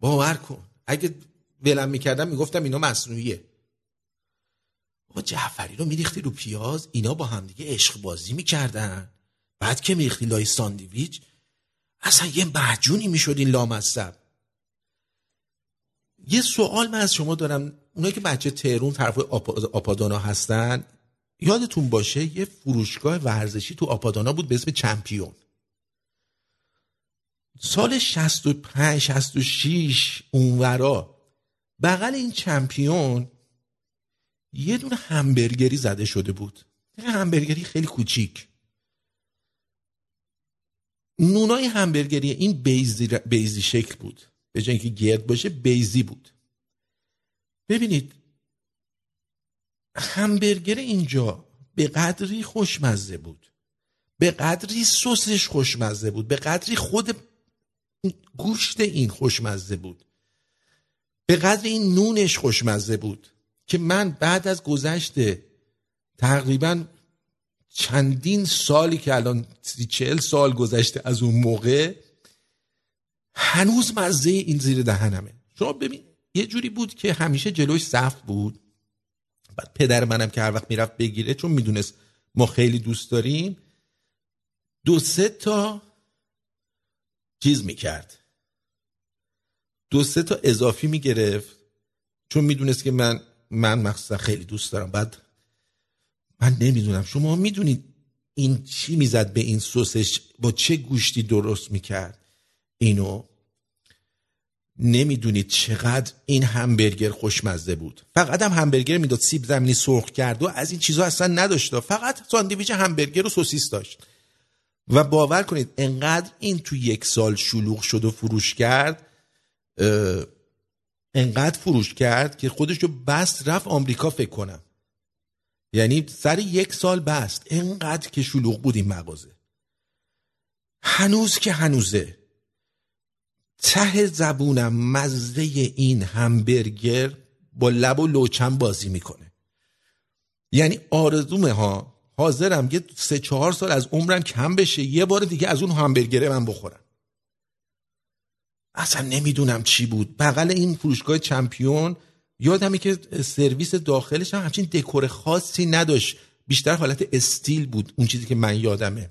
باور کن. اگه ولم می‌کردم می‌گفتم اینا مصنوعیه. با جعفری رو میریختی رو پیاز اینا با همدیگه عشق بازی می‌کردن. بعد که میریختی لای ساندویچ اصلا یه محجونی می‌شد این لامصب. یه سوال من از شما دارم. اونایی که بچه تهرون طرف آپا- آپادانا هستن یادتون باشه یه فروشگاه ورزشی تو آپادانا بود به اسم چمپیون. سال 65 66 اونورا بغل این چمپیون یه دونه همبرگری زده شده بود. یه همبرگری خیلی کوچیک. نونای همبرگری این بیزی, بیزی شکل بود. به جای اینکه گرد باشه بیزی بود. ببینید همبرگر اینجا به قدری خوشمزه بود. به قدری سسش خوشمزه بود. به قدری خود گوشت این خوشمزه بود. به قدر این نونش خوشمزه بود که من بعد از گذشت تقریبا چندین سالی که الان چهل سال گذشته از اون موقع هنوز مزه این زیر دهنمه. شما ببین یه جوری بود که همیشه جلوش صف بود. بعد پدر منم که هر وقت می‌رفت بگیره چون می‌دونست ما خیلی دوست داریم دو سه تا چیز می‌کرد. دو سه تا اضافی می‌گرفت چون می‌دونست که من من مخصوصا خیلی دوست دارم. بعد من نمی‌دونم شما می‌دونید این چی می‌زد به این سسش؟ با چه گوشتی درست می‌کرد؟ اینو نمی‌دونید چقدر این همبرگر خوشمزه بود. فقط هم همبرگر می‌داد سیب زمینی سرخ کرد و از این چیزها اصلا نداشت. فقط ساندویچ همبرگر و سوسیس داشت. و باور کنید انقدر این تو یک سال شلوغ شد و فروش کرد انقدر فروش کرد که خودش رو بست رفت آمریکا فکر کنم. یعنی سر یک سال بست. انقدر که شلوغ بود این مغازه. هنوز که هنوزه. ته زبونم مزه این همبرگر با لب و لوچم بازی می‌کنه. یعنی آرزومه ها. حاضرم یه سه چهار سال از عمرم کم بشه یه بار دیگه از اون همبرگره من بخورم. اصلا نمی‌دونم چی بود. بغل این فروشگاه چمپیون یادمه که سرویس داخلش هم همچین دکور خاصی نداشت. بیشتر حالت استیل بود اون چیزی که من یادمه.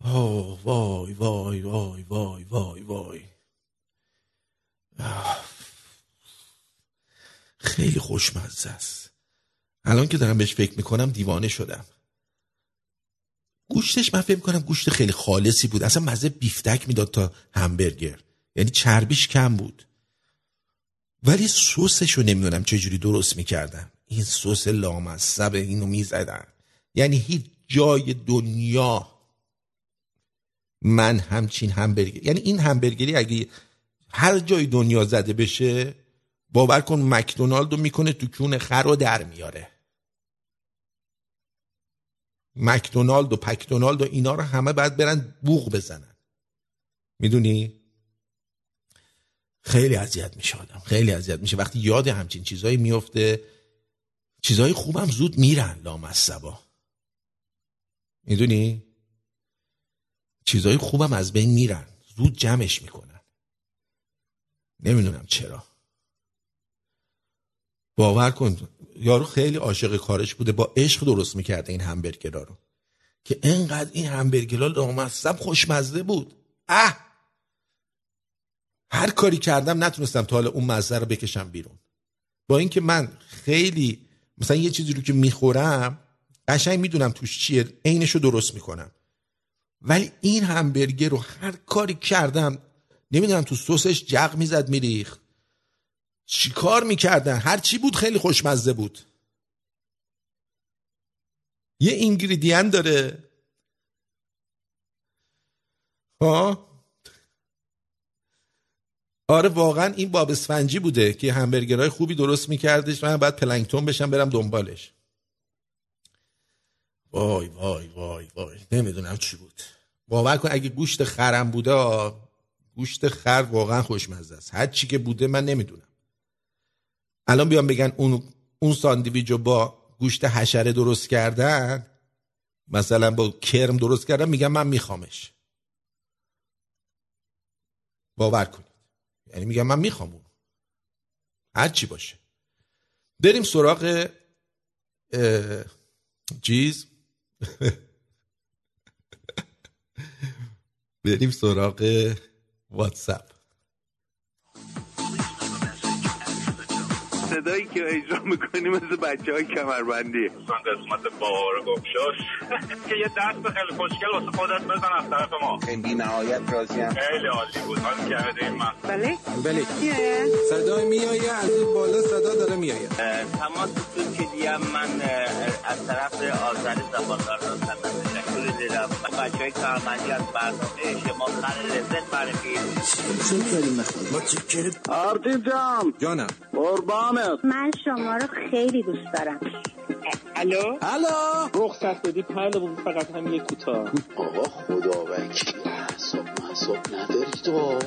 آه وای وای وای وای وای. وای. خیلی خوشمزه است. الان که دارم بهش فکر می‌کنم دیوانه شدم. گوشتش من فکر می‌کنم گوشت خیلی خالصی بود. اصلا مزه بیفتک می‌داد تا همبرگر. یعنی چربیش کم بود. ولی سسش رو نمی‌دونم چجوری درست می‌کردن این سس لامصب اینو می‌زدن. یعنی هیچ جای دنیا من همچین همبرگر یعنی این همبرگری اگه هر جای دنیا زده بشه باور کن مکدونالد رو می‌کنه تو کون خر رو در میاره. مکدونالد و پکدونالد و اینا رو همه باید برن بوغ بزنن. می‌دونی؟ خیلی اذیت میشه آدم خیلی اذیت میشه. وقتی یاد همچین چیزایی میفته چیزای خوبم زود میرن لامصبا. می‌دونی؟ چیزای خوبم از بین میرن. زود جمعش می‌کنن. نمی‌دونم چرا. باور کن یارو خیلی عاشق کارش بوده با عشق درست می‌کرده این همبرگرا رو. که انقدر این همبرگرها لامصب خوشمزه بود. اه! هر کاری کردم نتونستم تا حالا اون مزه رو بکشم بیرون. با اینکه من خیلی مثلا یه چیزی رو که می‌خورم قشنگ می‌دونم توش چیه عینش رو درست می‌کنم. ولی این همبرگر رو هر کاری کردم نمی‌دونم تو سسش جق می‌زد میریخت. چی کار می‌کردن؟ هر چی بود خیلی خوشمزه بود. یه اینگریدین داره. ها آره واقعا این باب اسفنجی بوده که همبرگرهای خوبی درست میکردش. من بعد پلنگتون بشم برم دنبالش. وای وای وای وای. نمی‌دونم چی بود. باور کن اگه گوشت خرم بوده گوشت خر واقعا خوشمزه است. هر چی که بوده من نمی‌دونم. الان بیام بگن اون اون ساندویچ رو با گوشت حشره درست کردن مثلا با کرم درست کردن میگم من میخوامش. باور کنید. یعنی میگم من می‌خوام اون هر چی باشه. بریم سراغ چیز؟ بریم سراغ واتساپ. صدایی که اجرا می‌کنی مثل بچه های کمربندی. اون قسمت بهار گمشاش. که یه دست خیلی خوشگل واسه خودت بزن از طرف ما. بی نهایت راضیم. خیلی عالی بود. حال کردیم من. بله. صدای میایه از اون بالا صدا داره میایه. تماس تو که دیم من از طرف آذری زباندار هستم تشکر دیدم بچه های کارمندی از برنامه شما لذت آرتین جان. جانم. قربانت. من شما رو خیلی دوست دارم. الو؟ الو. رخصت بدی پهلمون فقط هم یه کوتاه. آقا خدا وکیل حساب محساب نداری تو؟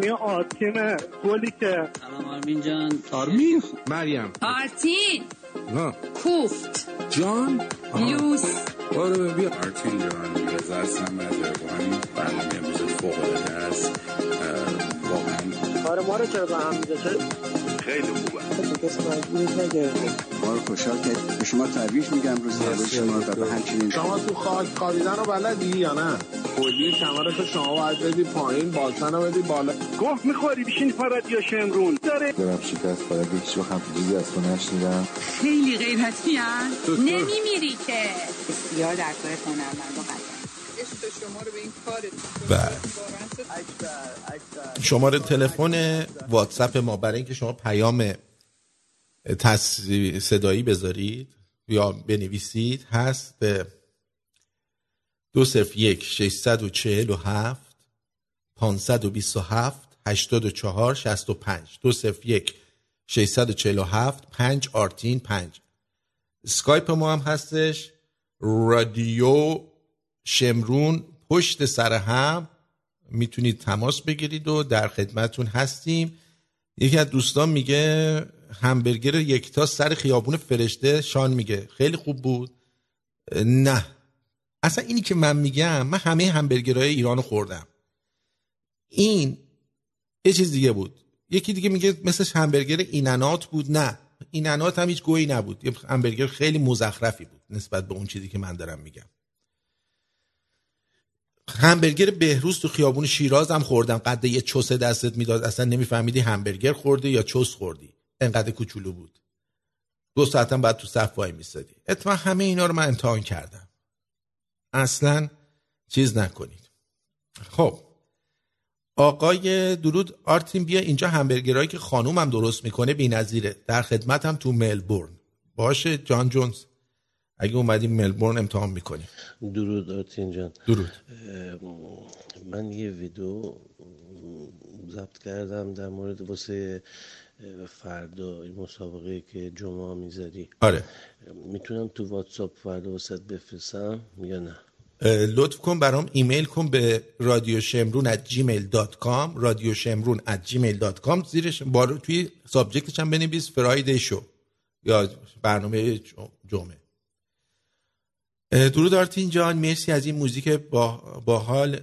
میا آرتینه. گلی که. سلام آرمین جان. آرمین؟ مریم. آرتین! نه. کوفت. جان. لوس آره بیا. آرتین جان رضا هستم از برنامه امروز فوق العاده است. واقعا آره ما رو چرا به هم خیلی خوبه. کسی مجبورت نگرده ما رو خوشحال کرد. به شما تبریک میگم روز شما و به همچنین شما تو خاک خوابیدن رو بلدی یا نه؟ کلی کمرش شما باید بدی پایین بالتن رو بدی بالا. گفت می‌خوری بشین فرد یا شمرون. داره. دارم شکست باید هیچ وقت هم چیزی از تو نشنیدم. خیلی غیرتی هن نمیمیری که. بسیار در کار هنرمند و بله. شماره تلفن واتساپ ما برای اینکه شما پیام تصویر صدایی بذارید یا بنویسید هست دو صفر یک ششصد و چهل و هفت پانصد و بیست و هفت هشتاد و چهار شست و پنج. دو صفر یک ششصد و چهل و هفت پنج آرتین پنج. سکایپ ما هم هستش. رادیو شمرون پشت سر هم می‌تونید تماس بگیرید و در خدمتون هستیم. یکی از دوستان میگه همبرگر یکتا سر خیابون فرشته شان میگه. خیلی خوب بود. نه. اصلا اینی که من میگم من همه همبرگرهای ایران خوردم. این یه چیز دیگه بود. یکی دیگه میگه مثل همبرگر ایننات بود. نه. ایننات هم هیچ گویی نبود. یه همبرگر خیلی مزخرفی بود نسبت به اون چیزی که من دارم میگم. همبرگر بهروز تو خیابون شیراز هم خوردم. قد یه چوس دستت می‌داد. اصلا نمیفهمیدی همبرگر خوردی یا چوس خوردی. انقدر کوچولو بود. دو ساعتم بعد تو صف وای میستادی. اتفاقا همه اینا رو من امتحان کردم. اصلا چیز نکنید. خب. آقای درود آرتین بیا اینجا همبرگرهایی که خانومم درست می‌کنه بی‌نظیره. در خدمتم تو ملبورن. باشه جان جونز. اگه اومدیم ملبورن امتحان می‌کنیم درود آرتین جان. درود. من یه ویدیو ضبط کردم در مورد واسه فردا این مسابقه که جمعه می‌ذاری آره. می‌تونم تو واتساپ فردا واست بفرستم یا نه؟ لطف کن برام ایمیل کن به رادیو شمرون at gmail.com رادیو شمرون at gmail.com زیرش بارو توی subject ش هم بنویس Friday show یا برنامه جمعه. درود آرتین جان. مرسی از این موزیک با, با حال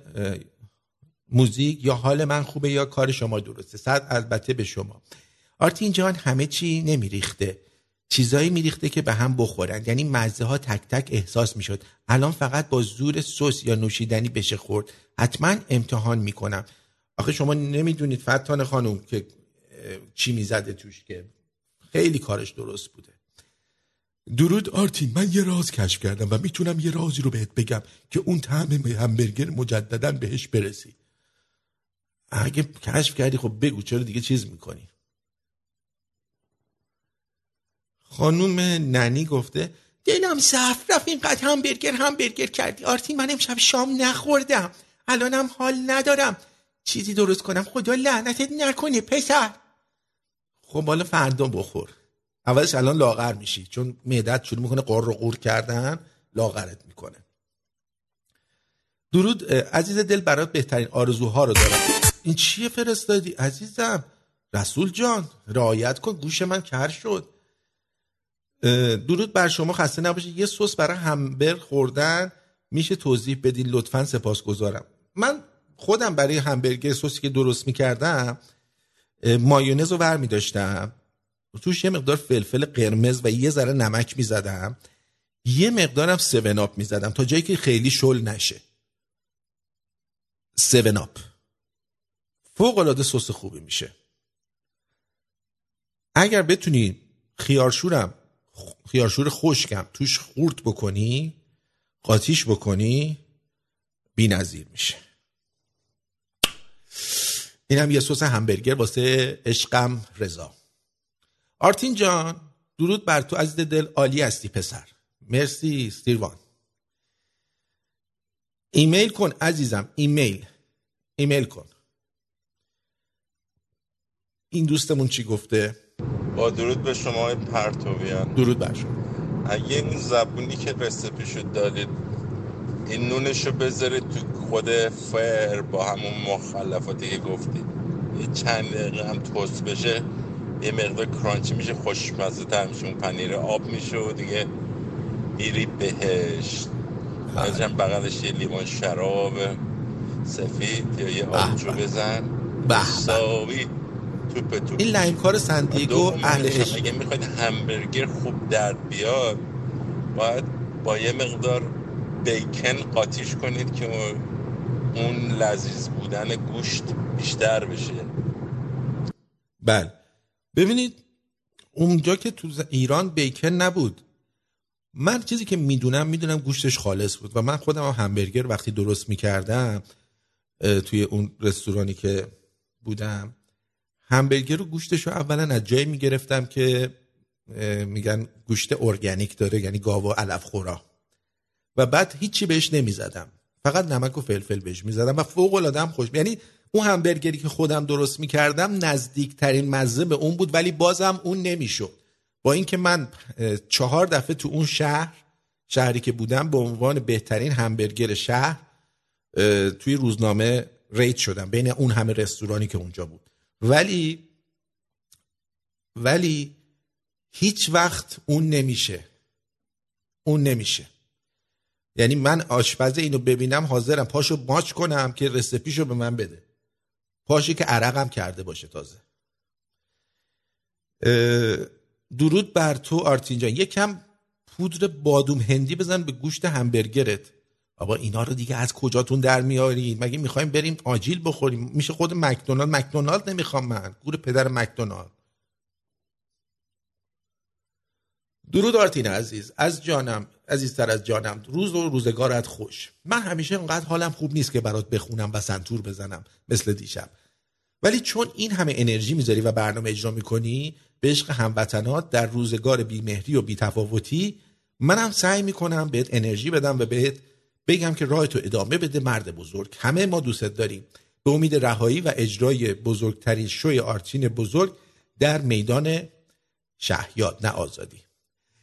موزیک. یا حال من خوبه یا کار شما درسته. صد البته به شما. آرتین جان همه چی نمیریخته. چیزایی میریخته که به هم بخورن. یعنی مزه ها تک تک احساس می‌شد. الان فقط با زور سس یا نوشیدنی بشه خورد. حتما امتحان می‌کنم. آخه شما نمی‌دونید فتان خانم که چی می‌زده توش که خیلی کارش درست بوده. درود آرتین من یه راز کشف کردم و می‌تونم یه رازی رو بهت بگم که اون طعم همبرگر مجددا بهش برسی. اگه کشف کردی خب بگو چرا دیگه چیز می‌کنی؟ خانوم ننی گفته دلم صرف رفت اینقدر همبرگر همبرگر کردی. آرتین من امشب شام نخوردم. الانم حال ندارم. چیزی درست کنم. خدا لعنتت نکنه پسر. خب حالا فردا بخور. اولش الان لاغر میشی چون معدت شروع می‌کنه قر و قور کردن لاغرت می‌کنه. درود عزیز دل برات بهترین آرزوها رو دارم. این چیه فرستادی؟ عزیزم رسول جان رعایت کن گوش من کر شد. درود بر شما خسته نباشید یه سس برای همبر خوردن میشه توضیح بدین لطفا سپاسگزارم. من خودم برای همبرگر سسی که درست می‌کردم مایونز رو ور میداشتم توش یه مقدار فلفل قرمز و یه ذره نمک می‌زدم. یه مقدارم سون آپ می‌زدم تا جایی که خیلی شل نشه. سون آپ فوق العاده سس خوبی میشه. اگر بتونی خیارشورم خیارشور خشکم توش خورد بکنی قاتیش بکنی بی نظیر میشه. اینم یه سس همبرگر واسه عشقم رضا. آرتین جان درود بر تو عزیز دل عالی هستی پسر. مرسی استیروان ایمیل کن عزیزم ایمیل. ایمیل کن. این دوستمون چی گفته؟ با درود به شما پرتویان. درود بر شما. اگه این زبونی که recipe شو دارید این نونشو بذارید تو خود فر با همون مخلفاتی که گفتید. یه چند دقیقه هم توست بشه. یه مقدار کرانچی میشه خوشمزه تر میشه اون پنیر آب میشه و دیگه میری بهش از بغلش یه لیوان شراب سفید یا یه آبجو بزن. ساوی توپ توپ این لایمکار سندیگو دوم اهل اینش هم عشق اگه می‌خواید همبرگر خوب درد بیاد باید با یه مقدار بیکن قاطیش کنید که اون لذیذ بودن گوشت بیشتر بشه. بله. ببینید اونجا که تو ایران بیکن نبود. من چیزی که می‌دونم می‌دونم گوشتش خالص بود و من خودم هم همبرگر وقتی درست می‌کردم توی اون رستورانی که بودم همبرگر رو گوشتش رو اولا از جایی می‌گرفتم که میگن گوشت ارگانیک داره یعنی گاو و علف خورا. و بعد هیچی بهش نمی‌زدم. فقط نمک و فلفل بهش می‌زدم و فوق العاده خوش یعنی اون همبرگری که خودم درست می‌کردم نزدیک ترین مزه به اون بود ولی بازم اون نمی‌شد. با اینکه من چهار دفعه تو اون شهر شهری که بودم به عنوان بهترین همبرگر شهر توی روزنامه ریت شدم بین اون همه رستورانی که اونجا بود. ولی ولی هیچ وقت اون نمیشه. اون نمیشه. یعنی من آشپز اینو ببینم حاضرم پاشو ماچ کنم که رسپیشو به من بده. پاشی که عرقم کرده باشه تازه. درود بر تو آرتین جان یکم پودر بادوم هندی بزن به گوشت همبرگرت. آقا اینا رو دیگه از کجاتون در میارین؟ مگه می‌خوایم بریم آجیل بخوریم؟ میشه خود مکدونالد. مکدونالد نمی‌خوام من. گور پدر مکدونالد. درود آرتین عزیز. از جانم. عزیزتر از جانم روز و روزگارت خوش. من همیشه انقدر حالم خوب نیست که برات بخونم و سنتور بزنم مثل دیشب. ولی چون این همه انرژی می‌ذاری و برنامه اجرا می‌کنی به عشق هموطنات در روزگار بیمهری و بیتفاوتی منم سعی می‌کنم بهت انرژی بدم و بهت بگم که راه تو ادامه بده مرد بزرگ. همه ما دوستت داریم. به امید رهایی و اجرای بزرگترین شوی آرتین بزرگ در میدان شهیاد نه آزادی.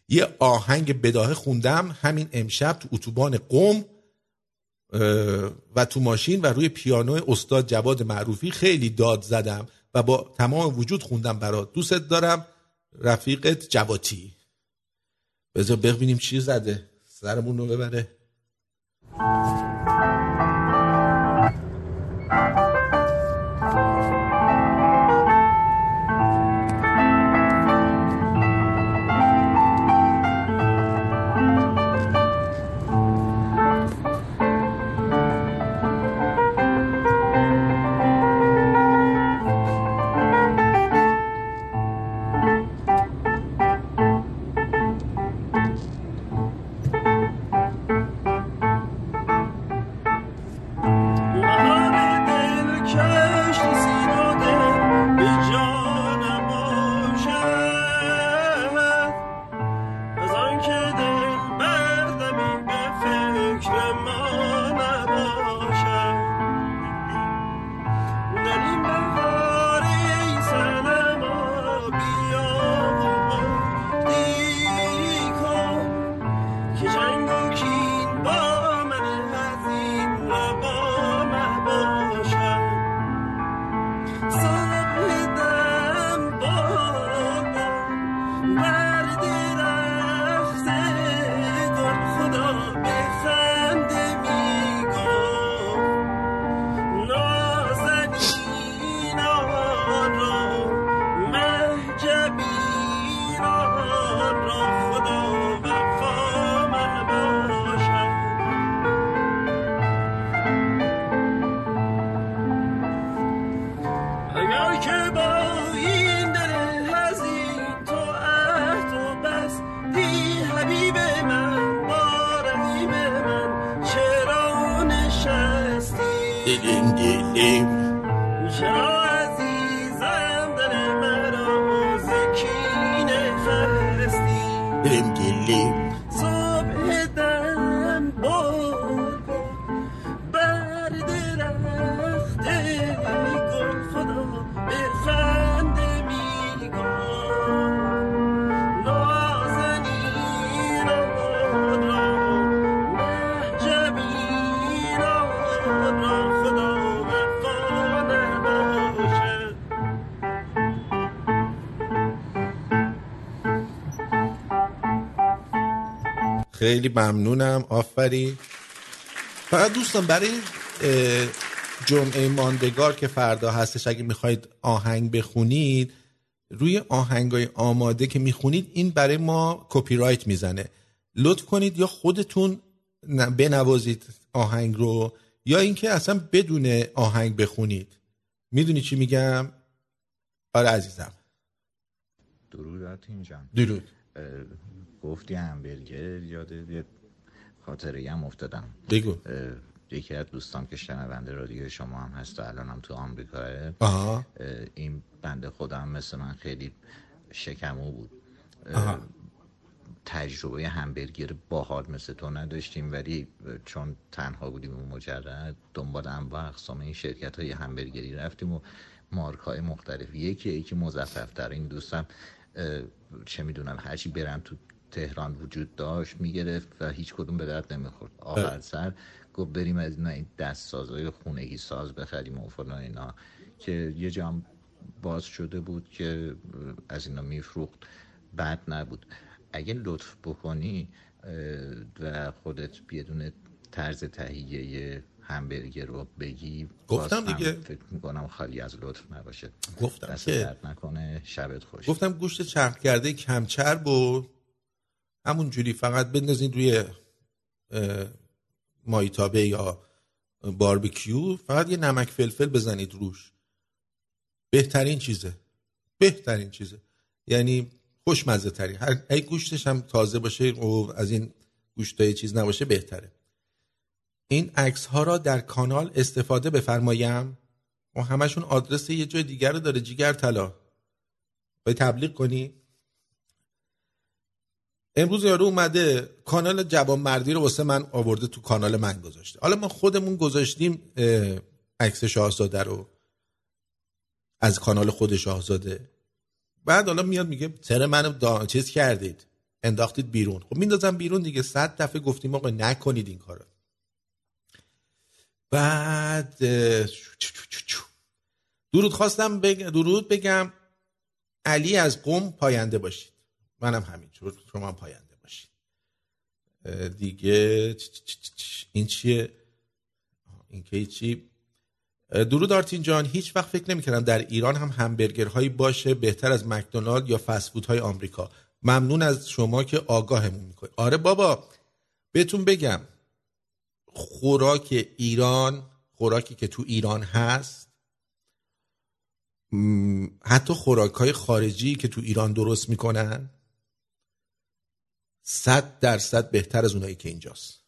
یه آهنگ بداهه خوندم همین امشب تو اتوبان قم و تو ماشین و روی پیانو استاد جواد معروفی خیلی داد زدم و با تمام وجود خوندم برات. دوستت دارم رفیقت جواتی. بذار ببینیم چی زده. سرمون رو ببره. خیلی ممنونم. آفرین فقط دوستان برای جمعه ماندگار که فردا هستش اگه می‌خواید آهنگ بخونید روی آهنگای آماده که می‌خونید این برای ما کپی رایت می‌زنه. لطف کنید یا خودتون بنوازید آهنگ رو یا اینکه اصلا بدون آهنگ بخونید. می‌دونی چی میگم؟ آره عزیزم. درود جان. درود. گفتی همبرگر یاد یه خاطره هم افتادم. بگو. یکی از دوستان که شنونده رادیو شما هم هست و الان هم تو آمریکاه. اه، این بنده خدا هم مثل من خیلی شکمو بود. آها. تجربه همبرگر باحال مثل تو نداشتیم ولی چون تنها بودیم و مجرد دنبال انواع اقسام این شرکت های همبرگری رفتیم و مارک های مختلف. یکی یکی مزفف در این دوستم چه می‌دونم هرچی برم تو تهران وجود داشت می‌گرفت و هیچ کدوم به درد نمی‌خورد. آخر سر گفت بریم از اینا این دست سازهای خونگی ساز بخریم و فلان اینا که یه جام باز شده بود که از اینا میفروخت. بد نبود. اگه لطف بکنی و خودت بدون طرز تهیه همبرگر رو بگی گفتم دیگه. فکر می‌کنم خالی از لطف نباشه. گفتم دست که- درد نکنه شبت خوش. گفتم گوشت چرخ کرده کمچرب و همون جوری فقط بندازین روی مایتابه یا باربیکیو فقط یه نمک فلفل بزنید روش. بهترین چیزه. بهترین چیزه. یعنی خوشمزه ترین هر ای گوشتش هم تازه باشه و از این گوشتای چیز نباشه بهتره. این عکس ها را در کانال استفاده بفرمایم. و همشون آدرس یه جای دیگر رو داره. جیگر طلا. به تبلیغ کنی. امروز یارو اومده کانال جوان مردی رو واسه من آورده تو کانال من گذاشته. حالا ما خودمون گذاشتیم عکس شاهزاده رو از کانال خود شاهزاده. بعد حالا میاد میگه چرا منو دا... چیز کردید؟ انداختید بیرون. خب میندازم بیرون دیگه صد دفعه گفتیم آقا نکنید این کارو. بعد درود خواستم بگ... درود بگم علی از قوم پاینده باشید. منم همینجور. شما پاینده باشید دیگه این چیه؟ این که چی؟ درود آرتین جان. هیچ وقت فکر نمی‌کردم در ایران هم همبرگرهایی باشه بهتر از مکدونالد یا فست های آمریکا. ممنون از شما که آگاهمون می‌کنید. آره بابا بهتون بگم. خوراک ایران خوراکی که تو ایران هست حتی خوراک های خارجی که تو ایران درست می‌کنن صد درصد بهتر از اونایی که اینجاست.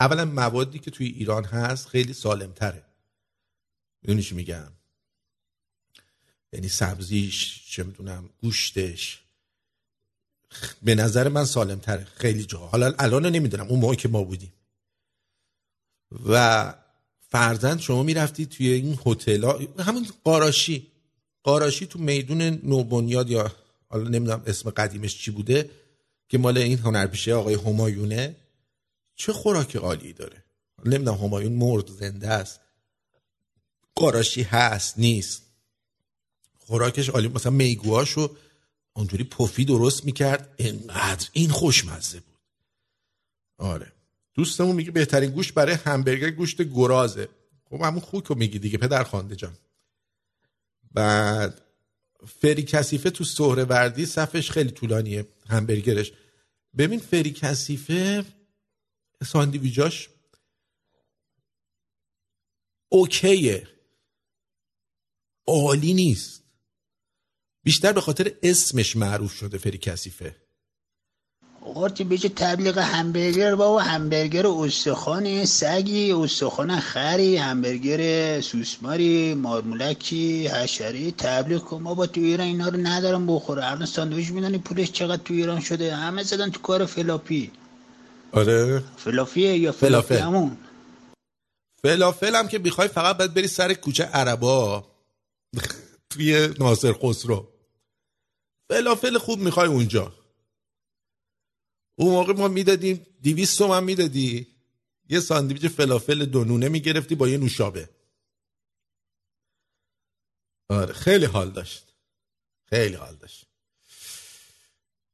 اولا موادی که توی ایران هست خیلی سالم تره می‌دونی چی میگم؟ یعنی سبزیش چه می‌دونم گوشتش. به نظر من سالم تره خیلی جا. حالا الان نمی‌دونم. اون موقع که ما بودیم. و فرزند شما می‌رفتی توی این هتل همون قاراشی. قاراشی تو میدون نوبنیاد یا حالا نمی‌دونم اسم قدیمش چی بوده؟ که مال این هنرپیشه آقای همایونه چه خوراک عالی داره. نمی‌دونم همایون مرد زنده است. قاراشی هست نیست. خوراکش عالی. مثلا میگوهاشو اونجوری پفی درست می‌کرد. اینقدر این خوشمزه بود. آره. دوستمون میگه بهترین گوشت برای همبرگر گوشت گرازه. خب همون خوک رو میگی دیگه پدر خوانده جان. بعد فری کثیفه تو سهروردی صفش خیلی طولانیه. همبرگرش. ببین فری کثیفه ساندویجاش اوکیه. عالی نیست. بیشتر به خاطر اسمش معروف شده فری کثیفه. قارتی بشه تبلیغ همبرگر بابا همبرگر استخوان سگی استخوان خری همبرگر سوسماری مارمولکی حشری تبلیغ کن. بابا تو ایران اینا رو ندارم بخوره. الان ساندویچ می‌دونی پولش چقدر تو ایران شده؟ همه زدن تو کار فلاپی آره. فلافیه یا فلافی فلافل. همون فلافل هم که می‌خوای فقط باید بری سر کوچه عربا. توی ناصر خسرو. فلافل خوب می‌خوای اونجا. اون موقع ما می‌دادیم دیویست تومن می‌دادی. یه ساندویچ فلافل دونونه می‌گرفتی با یه نوشابه. آره خیلی حال داشت. خیلی حال داشت.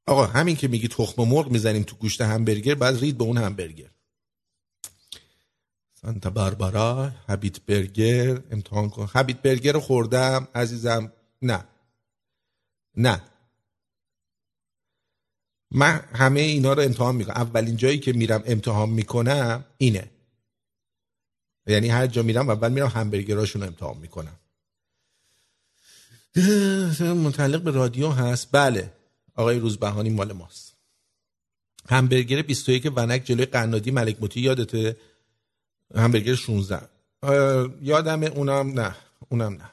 آقا همین که میگی تخم مرغ می‌زنیم تو گوشت همبرگر بعد رید به اون همبرگر. سانتا باربارا هبیت برگر امتحان کن. هبیت برگر رو خوردم عزیزم. نه. نه. من همه اینا رو امتحان می‌کنم. اولین جایی که میرم امتحان می‌کنم اینه. یعنی هر جا میرم اول میرم همبرگراشون رو امتحان می‌کنم. متعلق به رادیو هست. بله. آقای روزبهانی مال ماست. همبرگر 21 ونک جلوی قنادی ملک موتی یادته؟ همبرگر 16 اه، یادم اونم نه. اونم نه.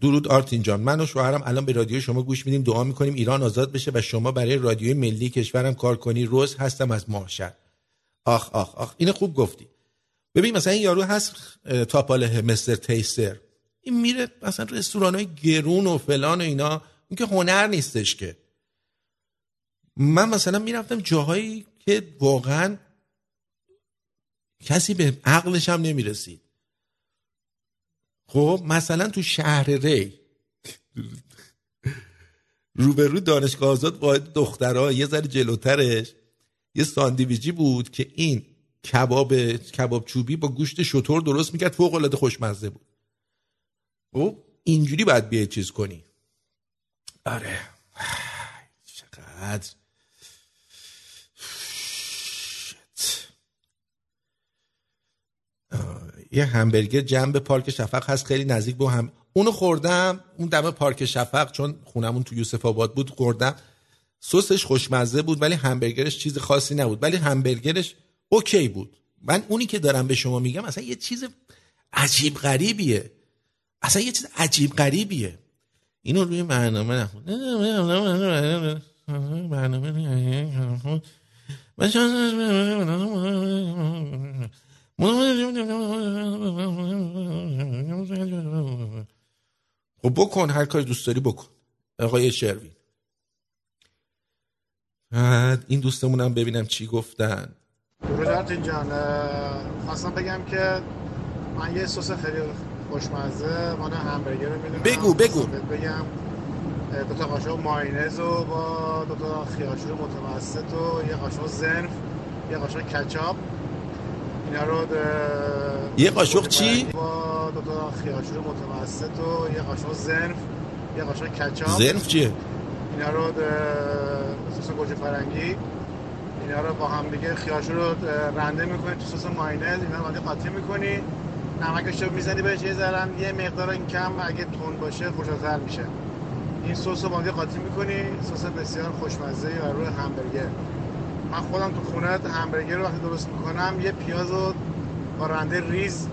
درود آرتین جان. من و شوهرم الان به رادیو شما گوش میدیم دعا می‌کنیم ایران آزاد بشه و شما برای رادیوی ملی کشورم کار کنی. روز هستم از ماهشر آخ آخ آخ. اینو خوب گفتی. ببین مثلا این یارو هست تاپاله مستر تیستر. این میره مثلا رستوران های گرون و فلان و اینا. این که هنر نیستش که. من مثلا می‌رفتم جاهایی که واقعا کسی به عقلش هم نمی‌رسید. خب مثلا تو شهر ری. روبرو دانشگاه آزاد واحد دخترها یه ذره جلوترش. یه ساندویجی بود که این کباب کباب چوبی با گوشت شطور درست می‌کرد فوق العاده خوشمزه بود. خب اینجوری باید بیای چیز کنی. آره. چقدر شت. آه، یه همبرگر جنب پارک شفق هست خیلی نزدیک به هم. اونو خوردم اون دم پارک شفق چون خونمون تو یوسف آباد بود خوردم. سسش خوشمزه بود ولی همبرگرش چیز خاصی نبود. ولی همبرگرش اوکی بود. من اونی که دارم به شما میگم اصلا یه چیز عجیب غریبیه. اصلا یه چیز عجیب غریبیه. اینو روی برنامه نخون. برنامه خب بکن هر کاری دوست داری بکن. آقای شروین. بعد این دوستمونم ببینم چی گفتن. آرتین جان خواستم بگم که من یه سس خیلی خوشمزه مال همبرگر می‌دونم. بگو، بگو. بگم دو تا قاشق ماینز و با دو تا خیارشور متوسط و یه قاشق زنف یه قاشق کچاپ. اینا رو یه قاشق چی؟ با دو تا خیارشور متوسط و یه قاشق Senf یه قاشق کچاپ. Senf چیه؟ اینا رو سس گوجه فرنگی. اینا رو با هم دیگه خیارشور رو رنده می‌کنی تو سس مایونز اینا رو بعد قاطی می‌کنی. نمکش رو می‌زنی بهش یه ذره یه مقدار این کم اگه تند باشه خوشمزه میشه. این سس رو با هم قاطی می‌کنی. سس بسیار خوشمزه و روی همبرگر. من خودم تو خونه همبرگر رو وقتی درست می‌کنم یه پیاز رو با رنده ریز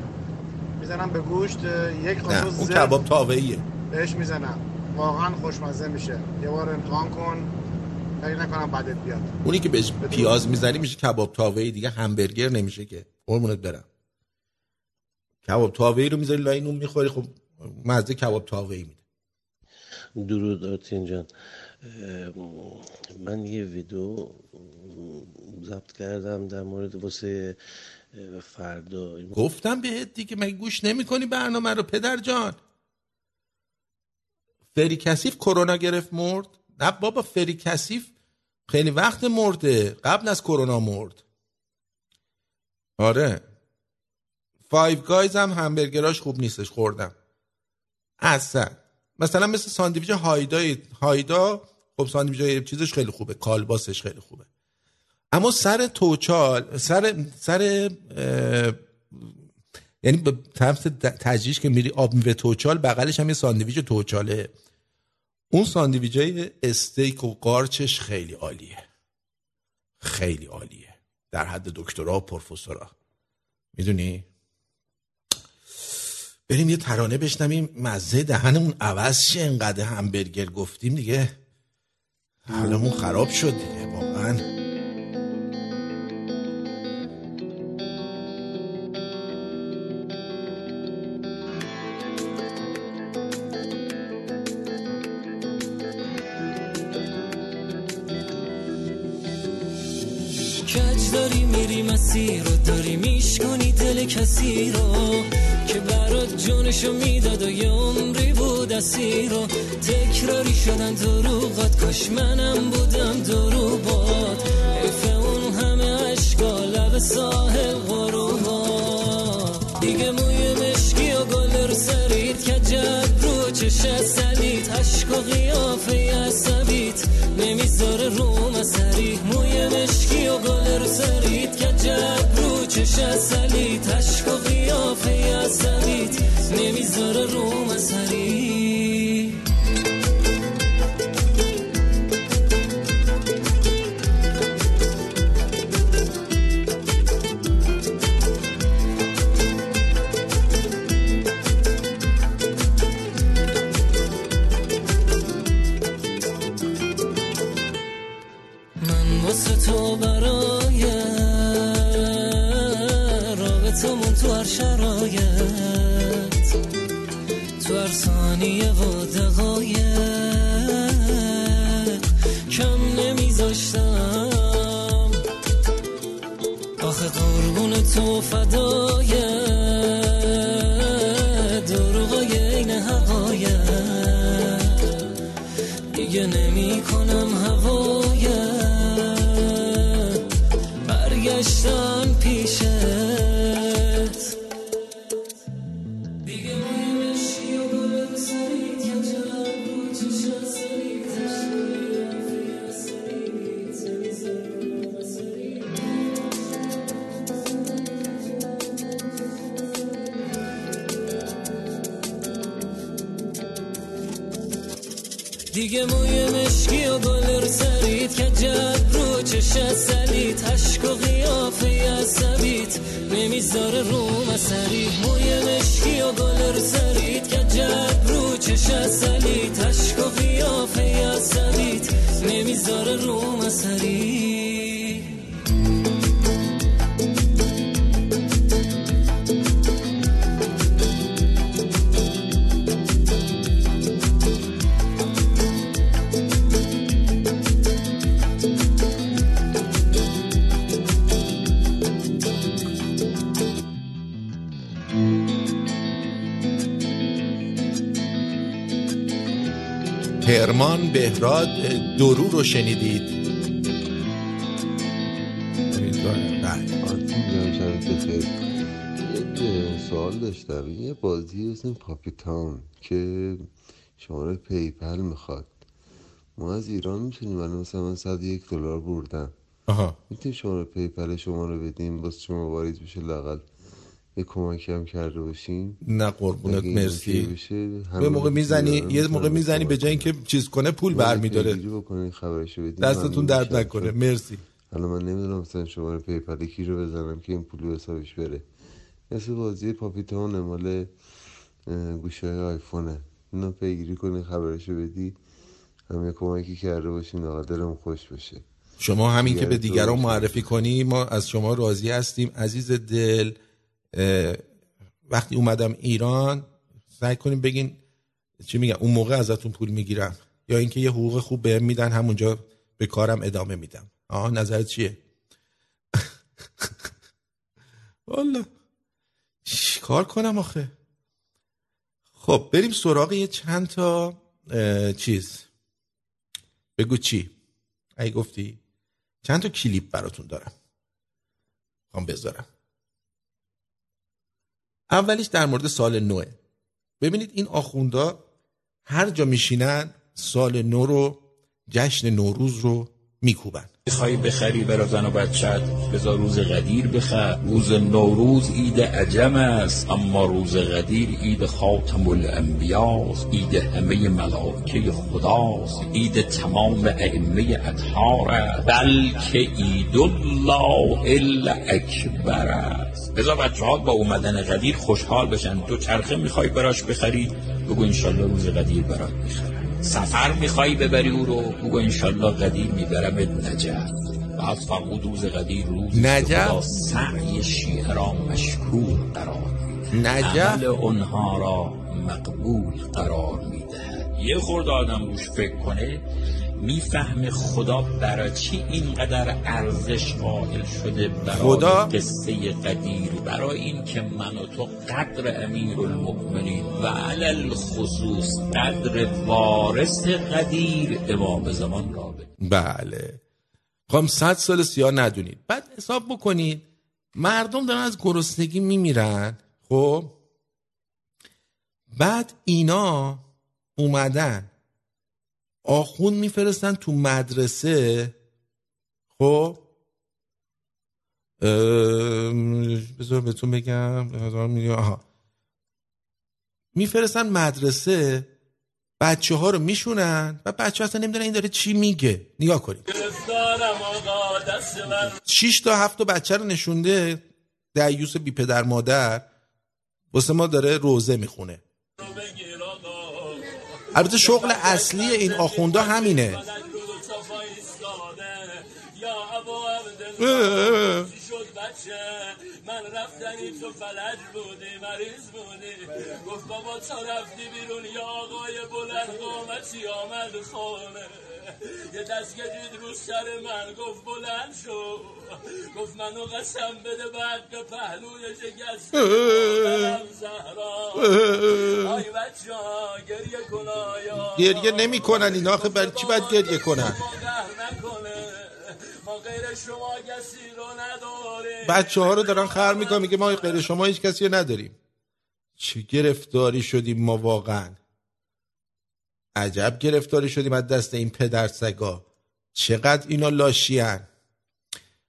می‌زنم به گوشت یک نه قاشق اون کباب تاوهیه بهش می‌زنم. واقعا خوشمزه میشه. یه بار امتحان کن. فکر نکنم بدت بیاد. اونی که بهش پیاز می‌زنی میشه کباب تاوهی دیگه همبرگر نمیشه که. قربونت برم. کباب تاوهی رو می‌ذاری لای نون می‌خوری خب مزه کباب تاوهی میده. درود آرتین جان. من یه ویدیو ضبط کردم در مورد واسه فردا گفتم بهت دیگه مگه گوش نمی‌کنی برنامه رو پدر جان؟ فری کثیف کرونا گرفت مرد؟ نه بابا فری کثیف خیلی وقت مرده. قبل از کرونا مرد. آره. Five Guys هم همبرگراش خوب نیستش خوردم. اصلا. مثلا مثل ساندویچ هایدا هایدا خب ساندویچ چیزش خیلی خوبه کالباسش خیلی خوبه. اما سر توچال سر سر یعنی به طرف تجریش که میری آب میوه توچال بغلش هم یه ساندویچ توچاله. اون ساندویچ های استیک و قارچش خیلی عالیه. خیلی عالیه. در حد دکترا و پروفسورا. می‌دونی؟ بریم یه ترانه بشنویم. مزه دهنمون عوض شه. انقدر همبرگر گفتیم دیگه. حالمون خراب شد دیگه واقعا. مسیر رو داری میشکنی دل کسی رو که برات جونشو می‌داد و یه عمری بود اسیر رو. تکراری شدن دروغات کاش منم بودم دروغات حیف اون همه عشقا لب ساحل غروب دیگه موی مشکی و گل رو سرید که جد رو چش سلیت. عشق و قیافه عصبیت نمی‌ذاره رو مسری شماره PayPal می‌خواد. ما از ایران می‌تونیم الان مثلا من صد یک دلار بردم. آها. می‌تونیم شماره PayPal شما رو بدیم باز شما واریز بشه لااقل یه کمکی هم کرده باشین. نه قربونت مرسی. یه موقع می‌زنی یه موقع می‌زنی به جای اینکه چیز کنه پول برمیداره. دستتون درد. نکنه. مرسی. حالا من نمی‌دونم مثلا شماره PayPal کی رو بزنم که این پول به حسابش بره. مثل بازی پاپیتونه مال گوشه آیفونه اینو پیگیری کنی خبرشو بدی یه کمکی کرده باشین آقا دلم خوش بشه. شما همین که به دیگران معرفی کنی ما از شما راضی هستیم. عزیز دل وقتی اومدم ایران سعی کنیم بگین چی میگن اون موقع ازتون پول می‌گیرم. یا اینکه یه حقوق خوب بهم میدن همونجا به کارم ادامه میدم. آها نظرت چیه؟ والا کار کنم آخه. خب بریم سراغ یه چند تا چیز. بگو چی؟ ای گفتی چند تا کلیپ براتون دارم. خوام بذارم. اولیش در مورد سال نوه. ببینید این آخوندا هر جا میشینن سال نو رو جشن نوروز رو میکوبن. می‌خوای بخری برا زن و بچت بذار روز قدیر بخر. روز نوروز عید عجم است اما روز قدیر عید خاتم الانبیاست. عید همه ملائکه خداست. عید تمام ائمه اطهار است. بلکه عید الله الا اکبر است. بذار بچه ها با اومدن قدیر خوشحال بشن. دو چرخه می‌خوای براش بخری؟ بگو انشالله روز قدیر برات می‌خرم. سفر می‌خوای ببری او رو بگو انشالله قدیر میبرمت نجف بعد فرمود روز قدیر روز نجف؟ سعی شیعه را مشکور قرار نجف؟ عمل اونها را مقبول قرار میده یه خورده آدم روش فکر کنه می‌فهمه خدا برای چی اینقدر ارزش قائل شده برای خدا؟ قصه قدیر برای این که من و تو قدر امیر المؤمنین و علل خصوص قدر وارث قدیر امام زمان را بله. خواهم صد سال سیاه ندونید. بعد حساب بکنید. مردم دارن از گرسنگی میمیرن. خب؟ بعد اینا اومدن. آخون میفرستن تو مدرسه. خب؟ بذار بهتون بگم آها. میفرستن مدرسه بچه ها رو میشونن و بچه اصلا نمی‌دونن این داره چی میگه. نگاه کنید. شیش تا هفت تا بچه رو نشونده دیوس بی پدر مادر واسه ما داره روزه می‌خونه. البته شغل اصلی این آخوندا همینه. شد بچه من رفتنی تو فلج بودی مریض بودی گفت بابا تا رفتی بیرون یا آقای بلند قامتی آمد خانه یه دست کشید رو سر من گفت بلند شو. گفت منو قسم بده بعد به پهلوی شکست. زهرا. آی بچه ها گریه کن آیا. گریه نمی‌کنن اینا آخه برای چی باید گریه کنن؟ ما غیر شما کسی رو نداریم بچه ها رو دارن خر می‌کنن میگه ما غیر شما هیچ کسی رو نداریم. چه گرفتاری شدیم ما واقعا؟ عجب گرفتاری شدیم از دست این پدر سگا چقدر اینا لاشیان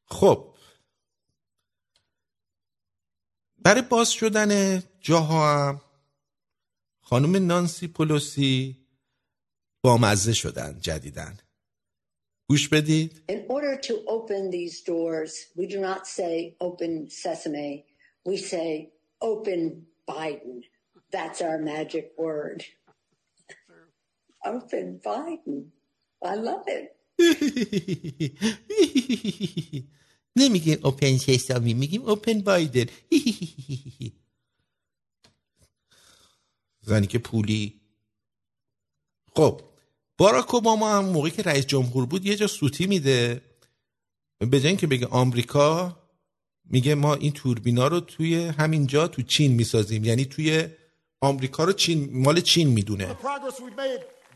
خب برای باز شدن جاها هم خانم نانسی پولوسی بامزه شدن جدیدن گوش بدید In order to open these doors, we do not say open sesame. We say open Biden. That's our magic word. Open Biden. I love it. نمیگیم اوپن سسامی میگیم اوپن بایدن زنی که پولی. خب باراک اوباما هم موقعی که رئیس جمهور بود یه جا سوتی میده. به جای اینکه بگه آمریکا میگه ما این توربینا رو توی همین جا تو چین می‌سازیم. یعنی توی آمریکا رو چین مال چین می‌دونه.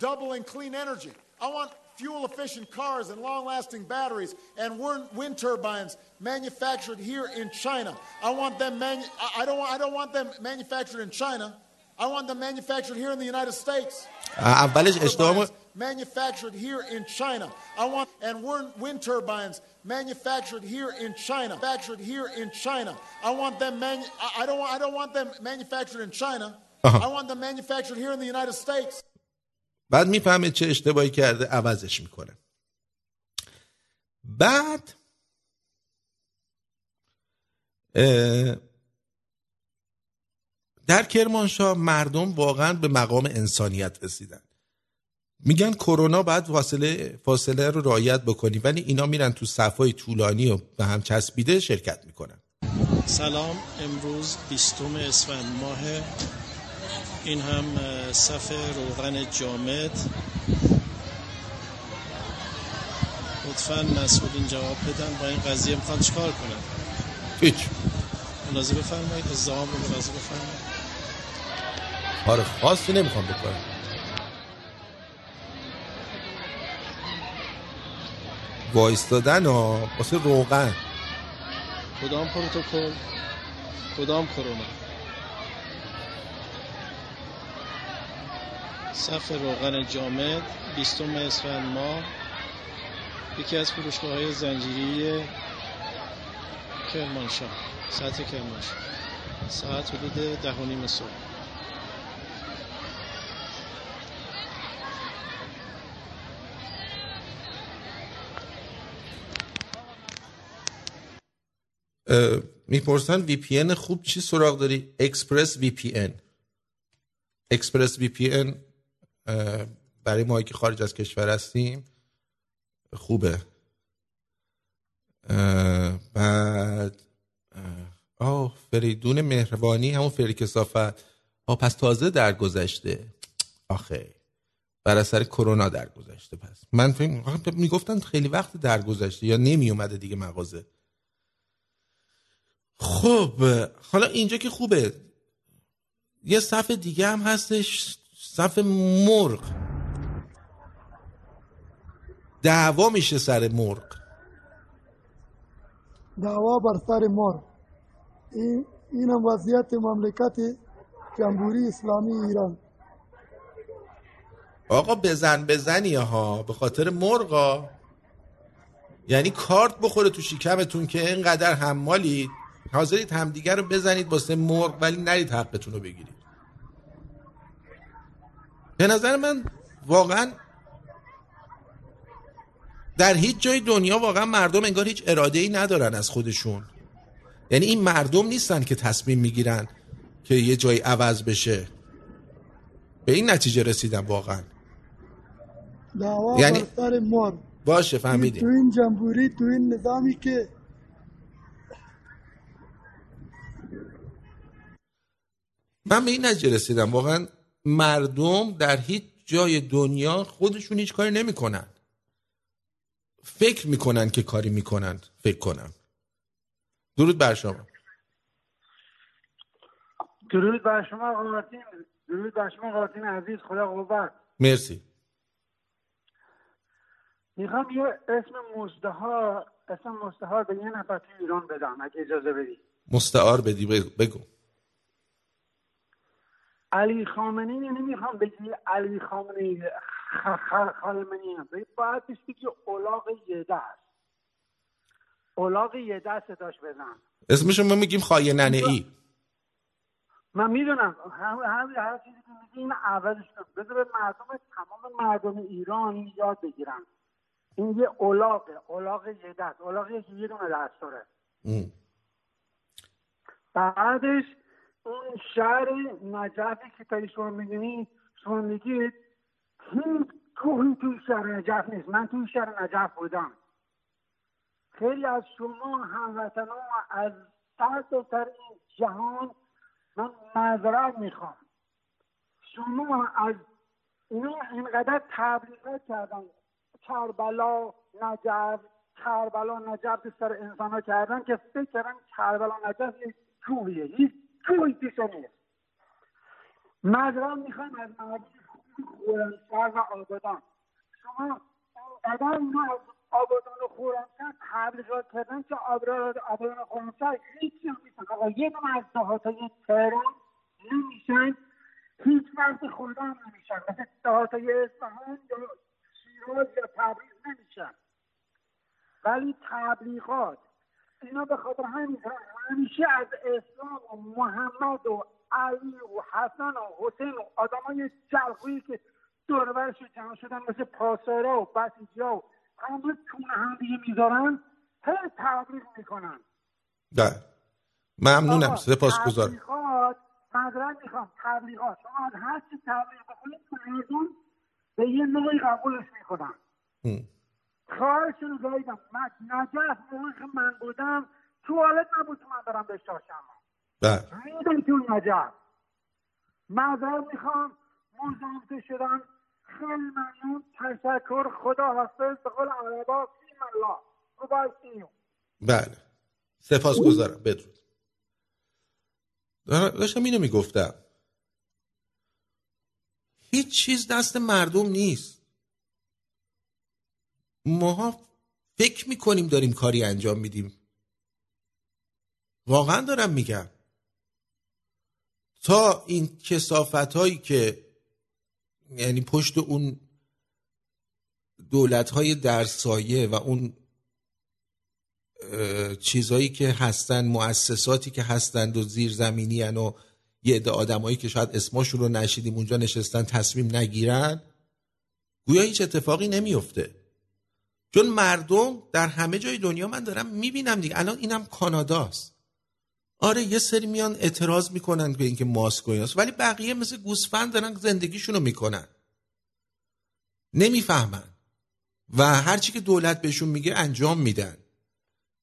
doubling clean energy. I want fuel efficient cars and long lasting batteries and wind turbines manufactured here in China. I want them manu- I, don't want, I don't want them manufactured in China. I want them manufactured here in the United States. Uh, uh manufactured here in China. I want and wind turbines manufactured here in China. Manufactured here in China. I want them manu- I, don't want, I don't want them manufactured in China. Uh-huh. I want them manufactured here in the United States. بعد می‌فهمه چه اشتباهی کرده عوضش می‌کنه. بعد در کرمانشاه مردم واقعا به مقام انسانیت رسیدن. میگن کرونا باید فاصله فاصله رو رعایت بکنی ولی اینا میرن تو صفای طولانی و به هم چسبیده شرکت می‌کنن. سلام امروز بیستم اسفند ماه این هم صف روغن جامد. لطفا مسئولین جواب بدن. با این قضیه می‌خوان چیکار کنن؟ هیچ. ملاحظه بفرمایید. ازدهام رو ملاحظه بفرمایید. کار خاصی نمی‌خوام بکنم. وایستادن ها واسه روغن. کدام پروتکل؟ کدام کرونا؟ صف روغن جامد بیستم اسفند ماه. یکی از فروشگاه های زنجیری کرمانشاه سطح کرمانشاه. ساعت حدود ده و نیم صبح. می‌پرسن VPN خوب چی سراغ داری؟ ExpressVPN ExpressVPN برای ما که خارج از کشور هستیم خوبه. بعد آه فریدون مهربانی همون فری کثافت. آه پس تازه درگذشته. آخه بر اثر کرونا درگذشته پس. من فکر می‌گفتن خیلی وقت درگذشته یا نمی اومده دیگه مغازه. خب حالا اینجا که خوبه. یه صف دیگه هم هستش. صف مرغ. دعوا میشه سر مرغ. دعوا بر سر مرغ. این اینم وضعیت مملکت جمهوری اسلامی ایران. آقا بزن بزنی ها به خاطر مرغا یعنی کارت بخوره تو شکمتون که اینقدر حمالید حاضرید همدیگر رو بزنید واسه مرغ ولی نرید حقتون رو بگیرید. به نظر من واقعا در هیچ جای دنیا واقعا مردم انگار هیچ اراده ای ندارن از خودشون. یعنی این مردم نیستن که تصمیم می‌گیرن که یه جایی عوض بشه. به این نتیجه رسیدم واقعا. دعوا یعنی- بر سر مار باشه تو فهمیدیم این جمهوری تو این نظامی که من به این نتیجه رسیدم. واقعا مردم در هیچ جای دنیا خودشون هیچ کاری نمی‌کنن. فکر می‌کنن که کاری می‌کنن. فکر کنم. درود بر شما. درود بر شما قاطین درود بر شما قاطین عزیز. خدا قوت. مرسی. می‌خوام یه اسم مزدها اسم مزدها به یه نفر تو ایران بدم اگه اجازه بدی. مستعار بدی. بگو, بگو. علی خامنه یعنی می‌خوام بگی. علی خامنه خامنه باید بهش بگی اولاغ یه دست. اولاغ یه دست صداش بزن اسمشو ما میگیم خایننه ای من می‌دونم. هم هر چیزی که میگی این عوضش کن. بذار به مردم تمام مردم ایران یاد بگیرن. این یه اولاغه. اولاغ یه دست. اولاغی که یه دونه دست داره بعدش اون شهر نجفی که تایی شما می‌دونی شما میگید هیچ کوهی توی شهر نجف نیست. من توی شهر نجف بودم. خیلی از شما هموطنان از سر تا سر جهان من معذرت می‌خوام. شما از اینا اینقدر تبلیغات کردن. کربلا نجف کربلا نجف سر انسان ها کردن که فکر کردن کربلا نجف یک کوهیه. هیچ کوهی توش نیست معذرت می‌خوام از مردم خورمشهر و آبادان. شما اینقدر اینا از آبادان و خورمشهر تبلیغات کردن که آبادان و خورمشهر هیچی هم نیستن. آقا یه دونه از دهاتای تهران نمیشن. هیچ وقت خدا هم نمیشن. مثل دهاتای اصفهان یا شیراز یا تبریز نمیشن. ولی تبلیغات اینا به خاطر همین همیشه از اسلام و محمد و علی و حسن و حسین و آدمای جلخویی که دوربرش جمع شدن مثل پاسارا و بسیجا و همه تونه هم دیگه می‌ذارن هی تبلیغ می‌کنن. ده ممنونم. سپاس گذارم تبلیغات معذرت می‌خوام. تبلیغات. شما از هر چی تبلیغ بکنید مردم به یه نوعی قبولش می‌کنن کارشون رو گاییدم من نجف موقعی که من بودم توالت نبود که من برم به شاشما بله. ریدم تو نجف. معذرت می‌خوام مزاحمت شدم خیلی ممنون. تشکر. خدا حافظ. به قول عربا فیم الله. بله. سپاس گذارم. بدرود. داشتم اینو می‌گفتم. هیچ چیز دست مردم نیست. ماها فکر می‌کنیم داریم کاری انجام میدیم. واقعا دارم میگم. تا این کسافت هایی که یعنی پشت اون دولت های در سایه و اون چیزهایی که هستن مؤسساتی که هستند و زیرزمینی و یه عده آدمایی که شاید اسماشون رو نشیدیم اونجا نشستن تصمیم نگیرن گویا هیچ اتفاقی نمیفته چون مردم در همه جای دنیا من دارم می‌بینم دیگه. الان اینم کاناداست. آره یه سری میان اعتراض می‌کنن به اینکه ماسک و ولی بقیه مثل گوسفند دارن زندگیشونو می‌کنن. نمی‌فهمن. و هرچی که دولت بهشون میگه انجام میدن.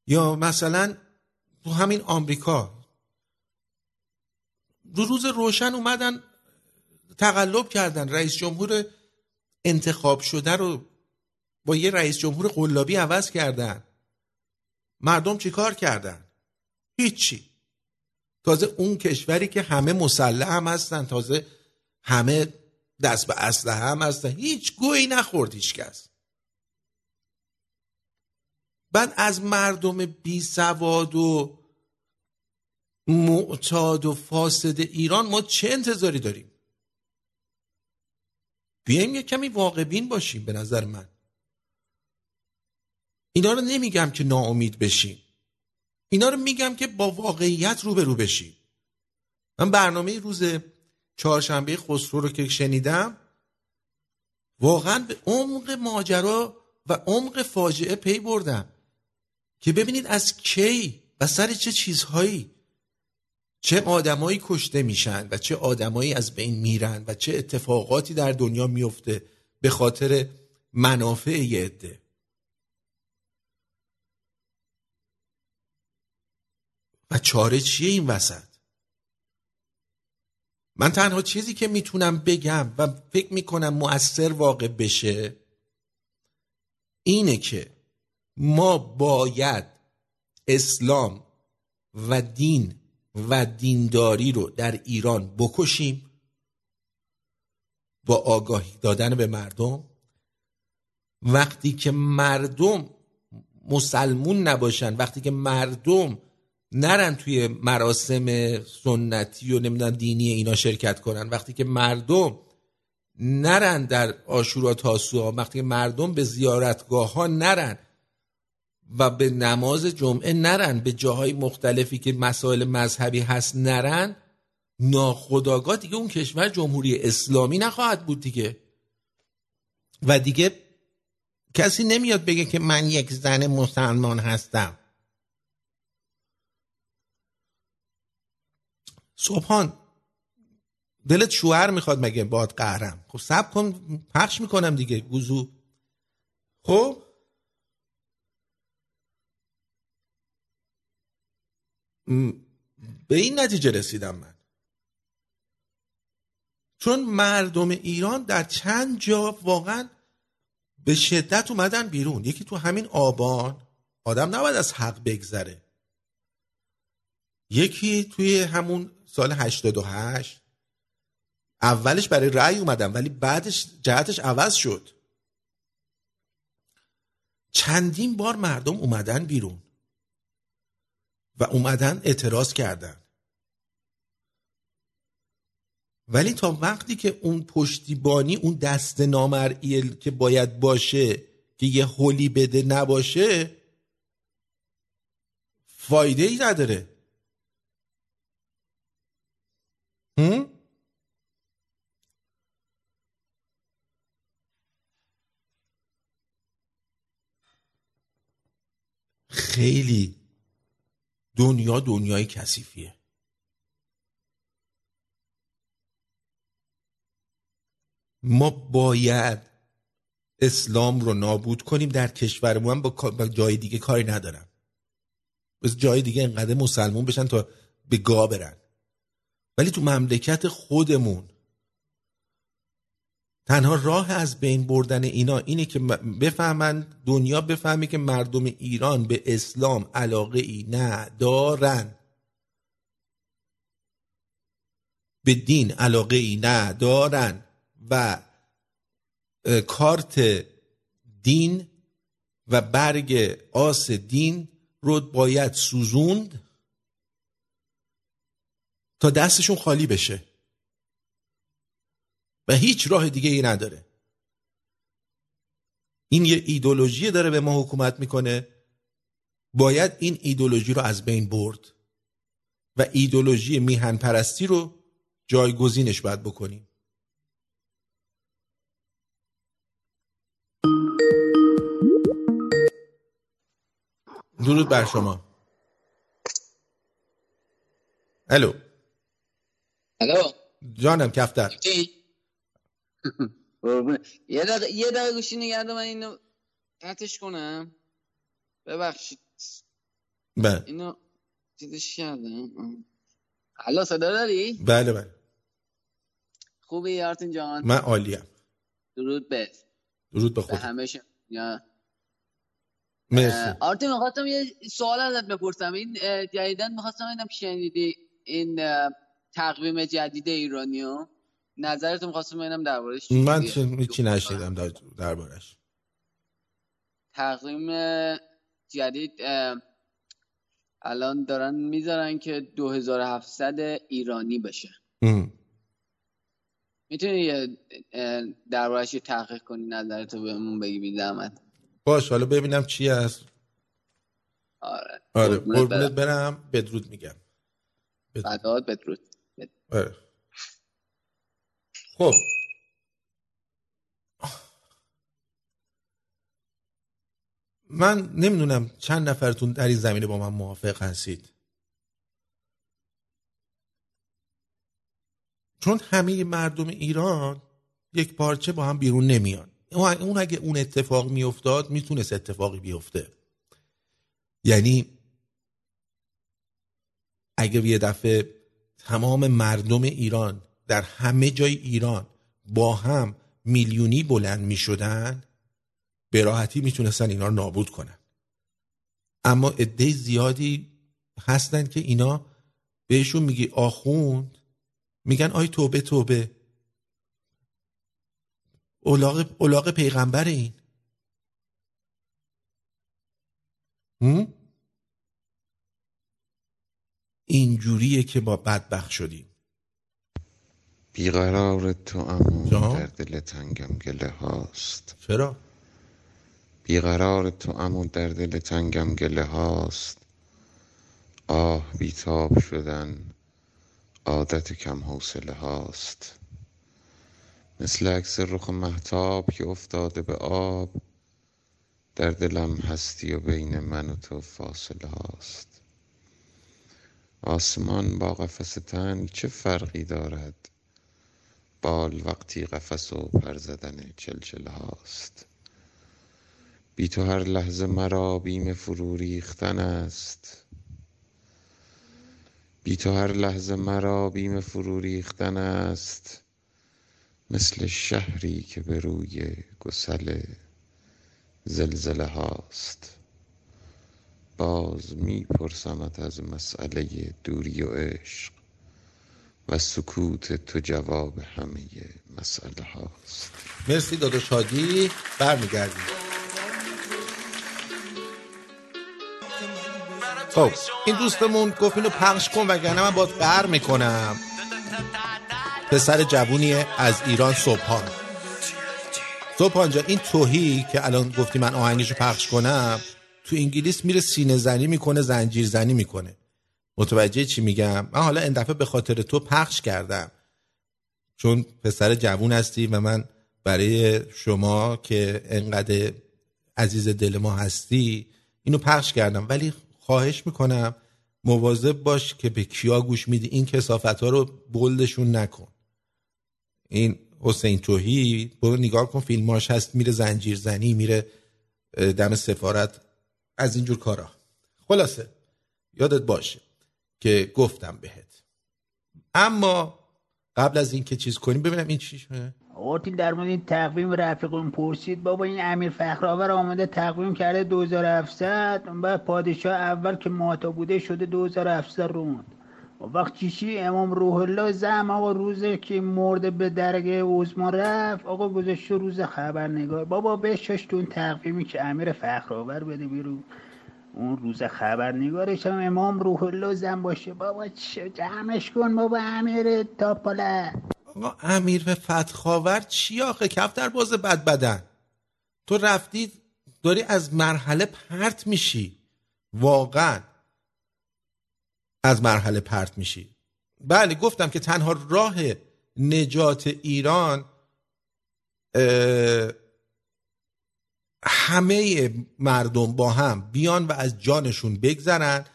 یا مثلا تو همین آمریکا. دو روز روشن اومدن تقلب کردن رئیس جمهور انتخاب شده رو با یه رئیس جمهور قلابی عوض کردن. مردم چیکار کردن؟ هیچی. تازه اون کشوری که همه مسلح هم هستن تازه همه دست به اسلحه هم هستن. هیچ گویی نخورد هیچ کس. بعد از مردم بی سواد و معتاد و فاسد ایران ما چه انتظاری داریم؟ بیایم یه کمی واقع بین باشیم به نظر من. اینا رو نمیگم که ناامید بشیم. اینا رو میگم که با واقعیت روبرو بشیم. من برنامه روز چهارشنبه خسرو رو که شنیدم واقعا به عمق ماجرا و عمق فاجعه پی بردم که ببینید از کی و سر چه چیزهایی چه آدمایی کشته میشن و چه آدمایی از بین میرن و چه اتفاقاتی در دنیا میفته به خاطر منافع یه عده. و چاره چیه این وسط؟ من تنها چیزی که می‌تونم بگم و فکر می‌کنم مؤثر واقع بشه اینه که ما باید اسلام و دین و دینداری رو در ایران بکشیم با آگاهی دادن به مردم. وقتی که مردم مسلمون نباشن وقتی که مردم نرن توی مراسم سنتی و نمی‌دونم دینی اینا شرکت کنن. وقتی که مردم نرن در آشورا تاسوعا وقتی که مردم به زیارتگاه ها نرن و به نماز جمعه نرن به جاهای مختلفی که مسائل مذهبی هست نرن ناخداگاه دیگه اون کشور جمهوری اسلامی نخواهد بود دیگه. و دیگه کسی نمیاد بگه که من یک زن مسلمان هستم. صبحان دلت شوهر می‌خواد مگه باد قهرم. خب سب کن پخش می‌کنم دیگه گوزو. خب؟ به این نتیجه رسیدم من. چون مردم ایران در چند جا واقعا به شدت اومدن بیرون. یکی تو همین آبان آدم نباید از حق بگذره. یکی توی همون سال 88 اولش برای رأی اومدم ولی بعدش جهتش عوض شد. چندین بار مردم اومدن بیرون و اومدن اعتراض کردن. ولی تا وقتی که اون پشتیبانی اون دست نامرئی که باید باشه که یه هولی بده نباشه فایده ای نداره. هم؟ خیلی دنیا دنیای کثیفیه. ما باید اسلام رو نابود کنیم در کشورمون. با جای دیگه کاری ندارم. بس جای دیگه انقدر مسلمون بشن تا به گا برن. ولی تو مملکت خودمون. تنها راه از بین بردن اینا اینه که بفهمن دنیا بفهمه که مردم ایران به اسلام علاقه ای ندارن. به دین علاقه ای ندارن و کارت دین و برگ آس دین رو باید سوزوند. تا دستشون خالی بشه. و هیچ راه دیگه ای نداره. این یه ایدولوژی داره به ما حکومت می‌کنه. باید این ایدولوژی رو از بین برد و ایدولوژی میهن پرستی رو جایگزینش باید بکنیم. درود بر شما. الو. الو؟ جانم کفتر. یه دقیقه یه دقیقه گوشی نگرده من اینو قطعش کنم. ببخشید. بله. اینو چیزش کردم. الو صدا داری؟ بله بله. خوبی آرتین جان؟ من عالیم. درود به درود به خود همه شما. مرسی. آرتین می‌خواستم یه سوال ازت بپرسم. این جدیدن می‌خواستم اینم شنیدی. این تقویم جدید ایرانیو. نظرتو می‌خواستم ببینم دربارش من نشنیدم در- دربارش تقویم جدید الان دارن می‌ذارن که 2700 ایرانی بشه. می‌تونی دربارش یه تحقیق کنی نظرتو بهمون بگی بی زحمت. باش حالا ببینم چی هست. آره. آره قربونت برم. بدرود میگم. فدات بدرود. آره. خب. من نمی‌دونم چند نفرتون در این زمینه با من موافق هستید چون همه مردم ایران یک پارچه با هم بیرون نمیان. اون اگه اون اتفاق میافتاد می‌تونست اتفاقی بیفته. یعنی اگه یه دفعه تمام مردم ایران در همه جای ایران با هم میلیونی بلند می شدن به راحتی می‌تونستن اینا رو نابود کنن. اما عده زیادی هستن که اینا بهشون میگی آخوند میگن آی توبه توبه. اولاغ, اولاغ پیغمبر این. هم؟ اینجوریه که ما بدبخت شدیم. بیقرار تو اما؟ در دل تنگم گله هاست. چرا؟ بیقرار تو اما در دل تنگم گله هاست. آه بیتاب شدن عادت کم حوصله هاست. مثل عکس رخ محتاب که افتاده به آب در دلم هستی و بین من و تو فاصله هاست. آسمان با قفس تنگ چه فرقی دارد؟ بال وقتی قفس و پر زدن چلچله هاست. بی تو هر لحظه مرا بیم فرو ریختن است. بی تو هر لحظه مرا بیم فرو ریختن است. مثل شهری که به روی گسل زلزله هاست. باز می پرسمت از مسئله دوری و عشق و سکوت تو جواب همه مسئله هاست. مرسی داداش هادی برمیگردیم. خب این دوستمون گفت اینو پخش کن وگرنه من باید قهر می‌کنم. پسر جوونی از ایران صبحان. صبحان جان این توهی که الان گفتی من آهنگشو پخش کنم تو انگلیس میره سینه زنی می‌کنه زنجیر زنی می‌کنه. متوجه چی میگم؟ من حالا این دفعه به خاطر تو پخش کردم. چون پسر جوون هستی و من برای شما که انقدر عزیز دل ما هستی اینو پخش کردم. ولی خواهش می‌کنم مواظب باش که به کیا گوش میدی. این کسافت ها رو بلدشون نکن. این حسین توهی برو نگاه کن فیلماش هست میره زنجیر زنی میره دم سفارت از اینجور کارا. خلاصه یادت باشه که گفتم بهت. اما قبل از اینکه چیز کنیم ببینم این چی شده؟ آقاتین در مورد این تقویم رفیقون پرسید بابا این امیر فخرآور آمده تقویم کرده 2700 اون بعد پادشاه اول که ماتا بوده شده 2700 روند. وقت چیشی؟ امام روح الله زم آقا روزه که مرده به درگه عزما رفت. آقا گذاشته روز خبرنگار. بابا بشاش تو اون تقویمی که امیر فخرآور بده بیرون. اون روز خبرنگارش هم امام روح الله زن باشه. بابا چه جمعش کن بابا امیر تاپاله. آقا امیر به فتخاور چی آخه؟ کفتر باز بد بدن. تو رفتی داری از مرحله پرت میشی. واقعا. از مرحله پرت میشی. بله گفتم که تنها راه نجات ایران همه مردم با هم بیان و از جانشون بگذرن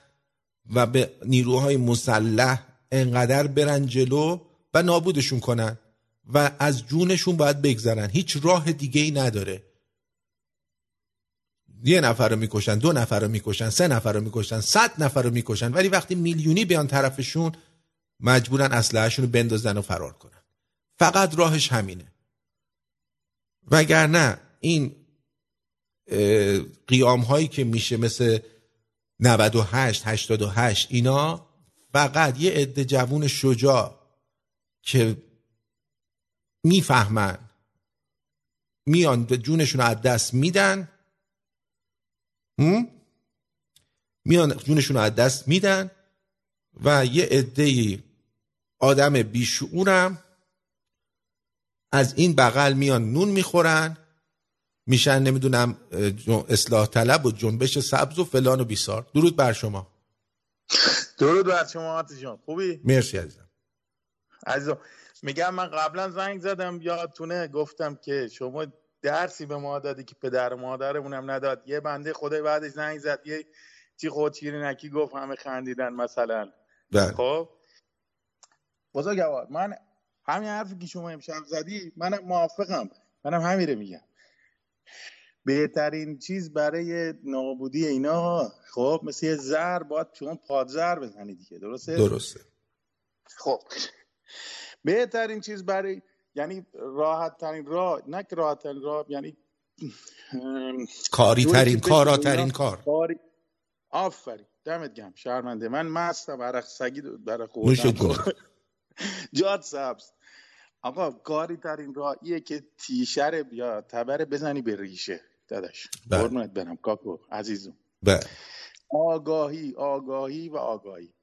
و به نیروهای مسلح انقدر برن جلو و نابودشون کنن و از جونشون باید بگذرن. هیچ راه دیگه ای نداره. یه نفر رو می‌کشن دو نفر رو می‌کشن سه نفر رو می‌کشن صد نفر رو می‌کشن ولی وقتی میلیونی بیان طرفشون مجبورن اسلحهشون رو بندازن و فرار کنن فقط راهش همینه وگرنه این قیام هایی که میشه مثل 98 88 اینا فقط یه عده جوون شجاع که می‌فهمن میان جونشون رو از دست میدن؟ میان جونشون رو از دست میدن و یه عده آدم بیشعورم از این بغل میان نون می‌خورن میشن نمی‌دونم اصلاح طلب و جنبش سبز و فلان و بیسار. درود بر شما. درود بر شما آتی جان. خوبی؟ مرسی عزیزم. عزیزم میگم من قبلا زنگ زدم یادتونه گفتم که شما درسی به ما دادی که پدر و مادرمونم نداد. یه بنده خدای بعدش زنگ زد. یه چی خود نکی گفت همه خندیدن مثلا. بله. خب؟ بزرگوار من همین حرفی که شما امشب زدی منم موافقم. منم همین رو میگم. بهترین چیز برای نابودی اینا خب مثل یه زر باید شما پادزر بزنید دیگه. درسته؟ درسته. خب. بهترین چیز برای یعنی راحت ترین راه نه که راحت ترین راه یعنی کاری ترین کاراترین بشه کار. آفرین. دمت گم شرمنده. من مستم. عرق سگی جون جاد سبز. آقا کاری ترین راهیه که تیشر یا تبر بزنی به ریشه. داداش. بله. قربونت برم. کاکو عزیزم. بله. آگاهی آگاهی و آگاهی.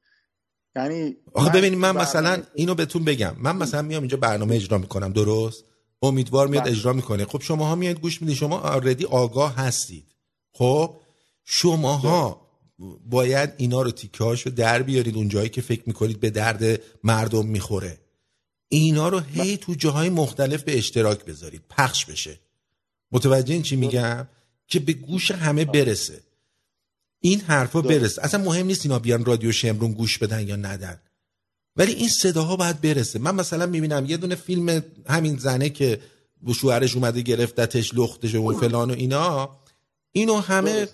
یعنی آخه ببینید من مثلا اینو بهتون بگم. من مثلا میام اینجا برنامه اجرا می‌کنم درست؟ امیدوار میاد بله. اجرا می‌کنه. خب شماها میاد گوش می‌دید. شما آردی آگاه هستید. خب شماها باید اینا رو تیکه هاشو در بیارید اون جایی که فکر می‌کنید به درد مردم می‌خوره. اینا رو هی تو جاهای مختلف به اشتراک بذارید. پخش بشه. متوجه این چی میگم؟ که به گوش همه برسه. این حرفا برسه اصلا مهم نیست اینا بیان رادیو شمرون گوش بدن یا ندن. ولی این صداها باید برسه. من مثلا می‌بینم یه دونه فیلم همین زنه که شوهرش اومده گرفتتش لختش و فلان و اینا اینو همه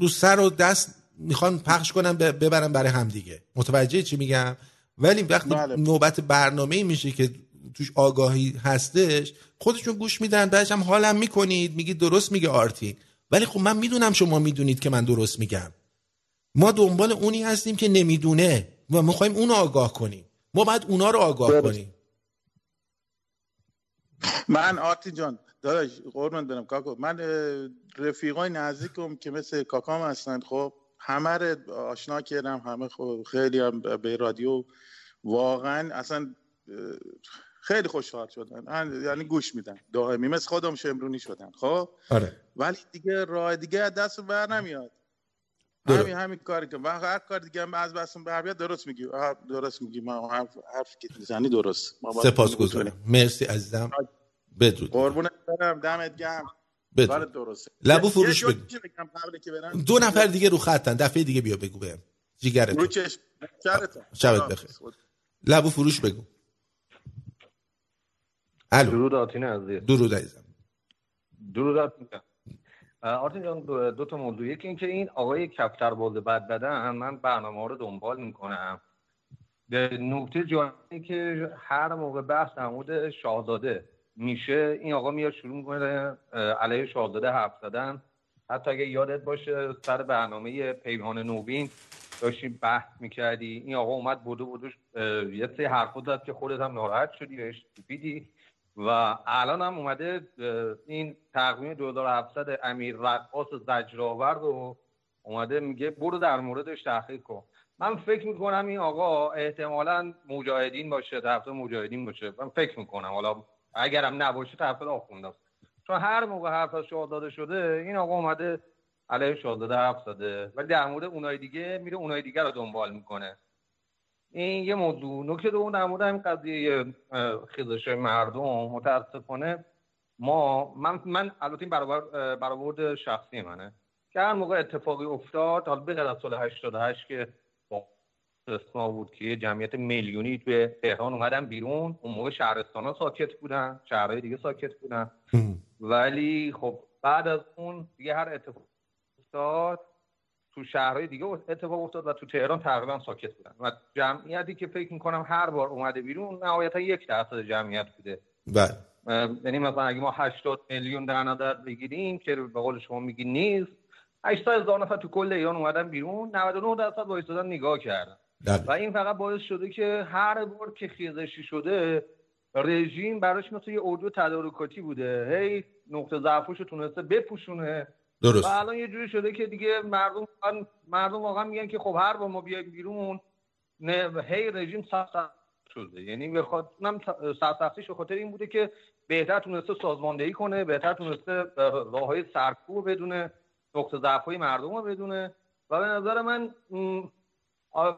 رو سر و دست می‌خوان پخش کنن ببرن برای همدیگه متوجه چی میگم؟ ولی وقتی بله. نوبت برنامه میشه که توش آگاهی هستش خودشون گوش میدن بعدش هم حالم می‌کنید میگید درست میگه آرتین. ولی خب من می‌دونم شما می‌دونید که من درست میگم. ما دنبال اونی هستیم که نمی‌دونه و می‌خوایم اونو آگاه کنیم. ما باید اونا رو آگاه درست. کنیم. من آرتی جان داداش قربان برم. کاکو من رفیقای نزدیکم که مثل کاکام هستن. خب همه رو آشنا کردم. همه خب خیلی هم به رادیو واقعا اصلا خیلی خوشحال شدن. یعنی گوش میدن دائمی مثل خودم شمرونی شدن. خب؟ آره. ولی دیگه راه دیگه از دست بر نمیاد. درست. همین همین کاری که و هر کار دیگه هم از دستم بر بیاد درست میگی. درست میگی. ما حرف حرف که می‌زنی درست. ما باید سپاس گوش گذارم کنیم. مرسی عزیزم. بدرود. قربونت برم. دمت گرم. درسته. لبو فروش بگو. دو نفر دیگه رو خطن. دفعه دیگه بیا بگو بهم. جیگرت رو چشم. شبت بخیر. لبو فروش بگو. الو. درود آتین عزیز. درود عزیزم. درود آتین. آرتین جان دو, تا موضوع. یکی اینکه این آقای کفتر باز بد بدن من برنامه رو دنبال می‌کنم. به نکته جالبی که هر موقع بحث در شاهزاده میشه این آقا میاد شروع می‌کنه علیه شاهزاده حرف زدن. حتی اگه یادت باشه سر برنامه پیمان نوین داشتیم بحث می‌کردی. این آقا اومد بودو بودوش یه سری حرفا زد که خودت هم ناراحت شدی بهش دیدی و الان هم اومده این تقویم 2700 امیر رقاص زجرآور رو اومده میگه برو در موردش تحقیق کن. من فکر می‌کنم این آقا احتمالا مجاهدین باشه طرفدار مجاهدین باشه. من فکر می‌کنم. حالا اگرم نباشه طرفدار آخونده. چون هر موقع حرف از شاهزاده شده این آقا اومده علیه شاهزاده حرف زده. ولی در مورد اونای دیگه میره اونای دیگه رو دنبال می‌کنه. این یه موضوع. نکته دوم در مورد همین قضیه خیزش مردم متاسفانه ما من من البته این برابر برآورد شخصی منه. که هر موقع اتفاقی افتاد حالا به از سال 88 که استثنا بود که یه جمعیت میلیونی توی تهران اومدن بیرون اون موقع شهرستان ها ساکت بودن شهرهای دیگه ساکت بودن. ولی خب بعد از اون دیگه هر اتفاق افتاد تو شهرهای دیگه اتفاق افتاد و تو تهران تقریبا ساکت بودن. و جمعیتی که فکر می‌کنم هر بار اومده بیرون نهایتا یک درصد جمعیت بوده. بله. یعنی مثلا اگه ما 80 میلیون در نظر بگیریم که به قول شما میگی نیست 800 هزار نفر تو کل ایران اومدن بیرون 99 درصد وایسادن نگاه کردن. بله. و این فقط باعث شده که هر بار که خیزشی شده رژیم براش مثل یه اردو تدارکاتی بوده. هی نقطه ضعفش رو تونسته بپوشونه. درست. و الان یه جوری شده که دیگه مردم مردم واقعا میگن که خب هر بار ما بیایم بیرون نه هی رژیم سخت شده یعنی بخواد اونم سرسختیش به خاطر این بوده که بهتر تونسته سازماندهی کنه بهتر تونسته راه های سرکوب بدونه نقطه ضعف های مردم رو بدونه و به نظر من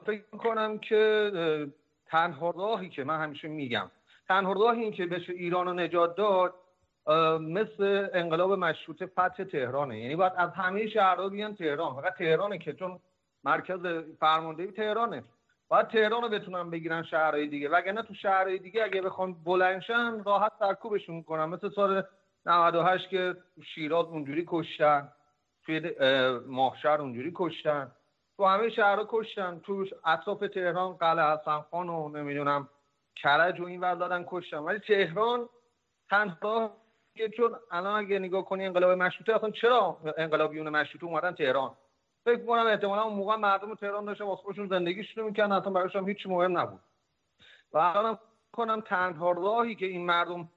فکر می‌کنم که تنها راهی که من همیشه میگم تنها راهی که بشه ایران رو نجات داد مثل انقلاب مشروطه فتح تهرانه. یعنی باید از همه شهرها بیان تهران. فقط تهرانه که چون مرکز فرماندهی تهرانه. باید تهران رو بتونن بگیرن شهرهای دیگه. وگرنه تو شهرهای دیگه اگه بخوان بلندشن راحت سرکوبشون می‌کنن. مثل سال 98 که شیراز اونجوری کشتن. توی اه، ماهشهر اونجوری کشتن. تو همه شهرها کشتن. تو اطراف تهران قلعه حسن خان و نمی‌دونم کرج و این دادن کشتن. ولی تهران تنها چون الان اگه نگاه کنی انقلاب مشروطه اصلا چرا انقلابیون مشروطه اومدن تهران؟ فکر کنم احتمالا اون موقع مردم تهران داشتن واسه خودشون زندگیشون می‌کردن اصلا براشون هیچ مهم نبود. و الان کنم تنها راهی که این مردم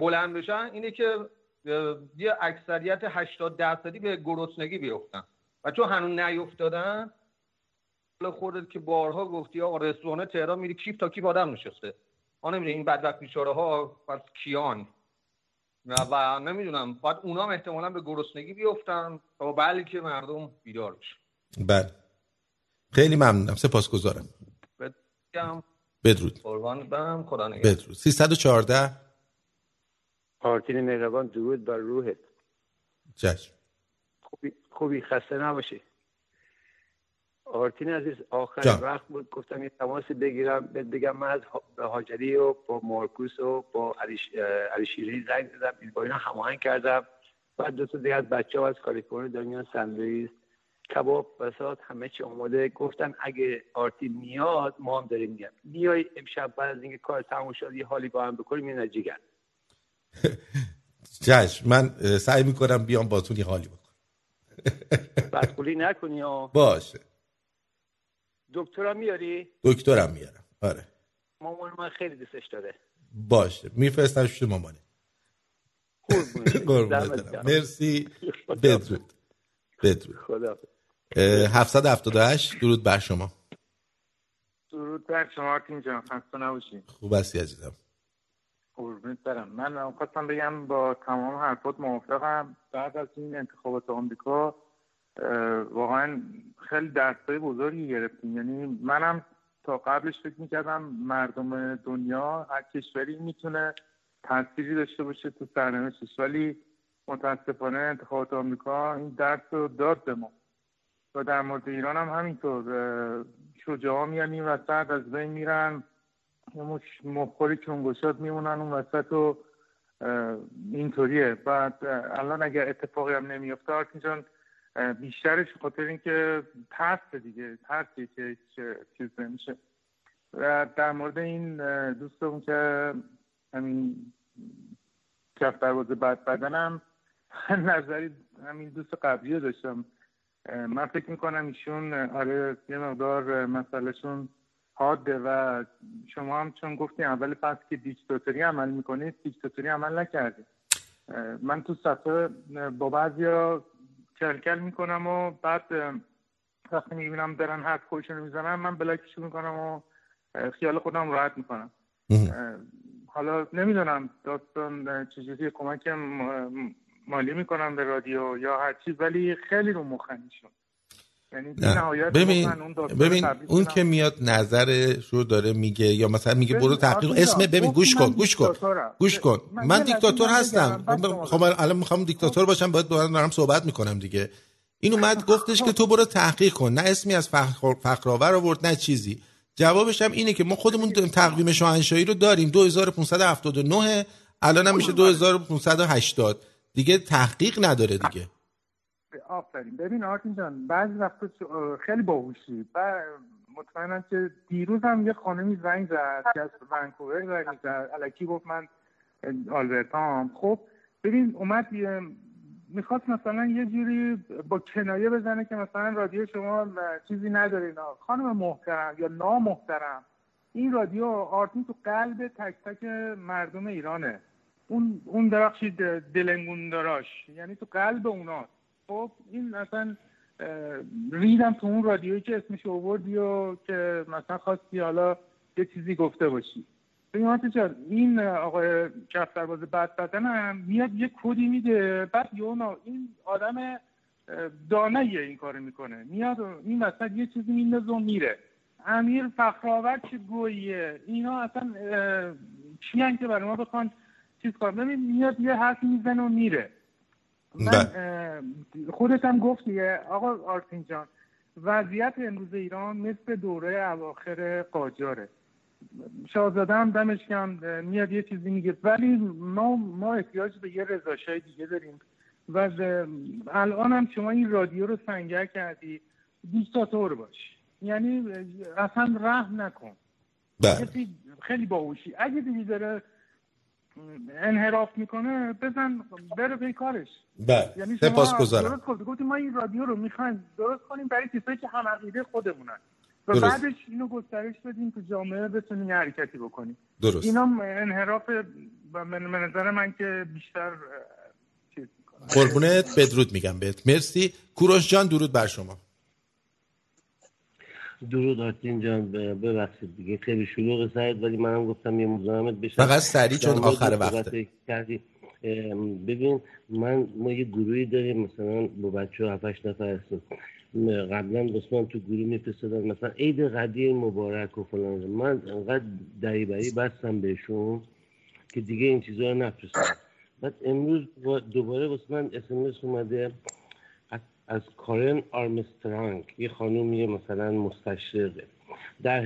بلند بشن اینه که یه اکثریت 80 درصدی به گرسنگی بیفتن. و چون هنوز نیفتادن خودت که بارها گفتی آقا رستوران تهران میری کیف تا کیف آدم نشسته؟ ما نمی‌دونی این بدبخت بیچاره ها پس کیان؟ و, نمی‌دونم باید اونا هم احتمالا به گرسنگی بیفتن تا بلکه مردم بیدار بشن. بله. خیلی ممنونم. سپاسگزارم. بگم بدرود. قربان برم. خدا نگهدار. بدرود. 314 آرتین مهربان درود بر روحت. چشم خوبی, خوبی خسته نباشی. آرتین عزیز آخر جان. وقت بود. گفتم یه تماسی بگیرم بگم من از هاجری و با مارکوس و با علی زنگ زدم با اینا هماهنگ کردم. بعد دو تا دیگه از بچه ها از کالیفرنیا دارن میان ساندویچ کباب بسات همه چی آماده گفتن اگه آرتین میاد ما هم داریم میاد بیای امشب بعد از اینکه کار تموم شد یه حالی با هم بکنیم یه نجیگر چشم من سعی می‌کنم بیام باتون یه حالی بکنم. بدخولی نکنی باشه. دکترم میاری؟ دکترم میارم. آره. مامان من خیلی دوستش داره. باشه. میفرستم پیش مامانه. مرسی. بدرود. بدرود. خدا اه، 778 درود بر شما. درود بر شما آرتین جان. خسته نباشین خوب هستی عزیزم. قربونت برم. من خواستم بگم با تمام حرفات موافقم. بعد از این انتخابات آمریکا واقعا خیلی درسای بزرگی گرفتیم. یعنی منم تا قبلش فکر می‌کردم مردم دنیا هر کشوری می‌تونه تأثیری داشته باشه تو سرنوشتش. ولی متاسفانه انتخابات آمریکا این درس رو داد به ما. و در مورد ایران هم همینطور. شجاعا میان این وسط از بین میرن. یه مخوری چونگوشات میمونن اون وسط و اینطوریه. بعد الان اگر اتفاقی هم نمیفته آرتین بیشترش خاطر اینکه ترس دیگه ترسی که چیز نمیشه. و در مورد این دوستمون که همین کف دروازه بد بدنم نظری همین دوست قبلی رو داشتم. من فکر می‌کنم ایشون آره یه مقدار مسئلهشون حاده و شما هم چون گفتی اول فصل که دیکتاتوری عمل می‌کنید دیکتاتوری عمل نکردید. من تو صفحه با بعضیا کلکل می‌کنم و بعد وقتی می‌بینم دارن حرف خودشون می‌زنن من بلاکشون می‌کنم و خیال خودم راحت می‌کنم. حالا نمی‌دونم داستان چجوری کمک مالی می‌کنم به رادیو یا هر چیز ولی خیلی رو مخنیشون یعنی بی نه نهایت ببین داستان ببین قبلی اون. که میاد نظرش رو داره میگه یا مثلا میگه ببین، برو تحقیق اسم ببین گوش کن گوش کن. گوش کن. من دیکتاتور هستم. شما خب الان می‌خوام دیکتاتور باشم باید دارم صحبت می‌کنم دیگه. این اومد گفتش که تو برو تحقیق کن. نه اسمی از فخر فخرآور آورد نه چیزی. جوابش هم اینه که ما خودمون تقویم شاهنشاهی رو داریم. 2579 الان هم میشه 2580 دیگه تحقیق نداره دیگه. آفرین ببین آرتین جان بعضی وقتا اه، خیلی باهوشی. و مطمئنم که دیروز هم یه خانمی زنگ زد که از ونکوور زنگ زد. الکی گفت من آلبرتام. خب ببین اومد می‌خواست مثلا یه جوری با کنایه بزنه که مثلا رادیو شما چیزی نداره اینا خانم محترم یا نامحترم این رادیو آرتین تو قلب تک تک مردم ایرانه. اون اون درخشی دلنگون داراش یعنی تو قلب اوناست خب این اه، ریدم تو اون رادیویی که اسمش آوردی و که مثلا خواستی حالا یه چیزی گفته باشی. ببین جان این آقای کفترباز بد بدن هم میاد یه کدی میده بعد یه این آدم دانه این کارو می‌کنه. میاد این وسط یه چیزی میندازه و میره. امیر فخرآور چه گوییه؟ اینا اصلا اه، چی که برای ما بخوان چیز کار ببین میاد یه حرف می‌زنه و میره. من اه، خودت هم گفتی آقا آرتین جان وضعیت امروز ایران مثل دوره اواخر قاجاره. شاهزاده هم دمش اه، میاد یه چیزی میگه ولی ما ما احتیاج به یه رضاشای دیگه داریم. و الان هم شما این رادیو رو سنگر کردی دیکتاتور باش. یعنی اصلا رحم نکن. بله. خیلی باهوشی. اگه دیگه داره انحراف می‌کنه بزن بره به کارش. بله یعنی شما سپاسگزارم. درست گفتی. ما این رادیو رو می‌خوایم درست کنیم برای کسایی که هم عقیده خودمونن. و درست. بعدش اینو گسترش بدیم تو جامعه بتونیم یه حرکتی بکنیم. درست. اینا انحراف من نظر من که بیشتر قربونت بدرود میگم بهت. مرسی. کوروش جان درود بر شما. درود آرتین جان ببخشید دیگه. خیلی شلوغ سرت ولی منم گفتم یه مزاحمت بشم. فقط سریع چون آخر وقته. ام، ببین من ما یه گروهی داریم مثلا با بچه ها 7 نفر هستیم. قبلا من تو گروه میفرستادن مثلا عید قدیر مبارک و فلان. من انقدر دریبری بستم بهشون که دیگه این چیزها رو نفرستم. بعد امروز با- دوباره واسه من اسمس اومده. از, کارن آرمسترانگ یه خانومیه مثلا مستشرقه. در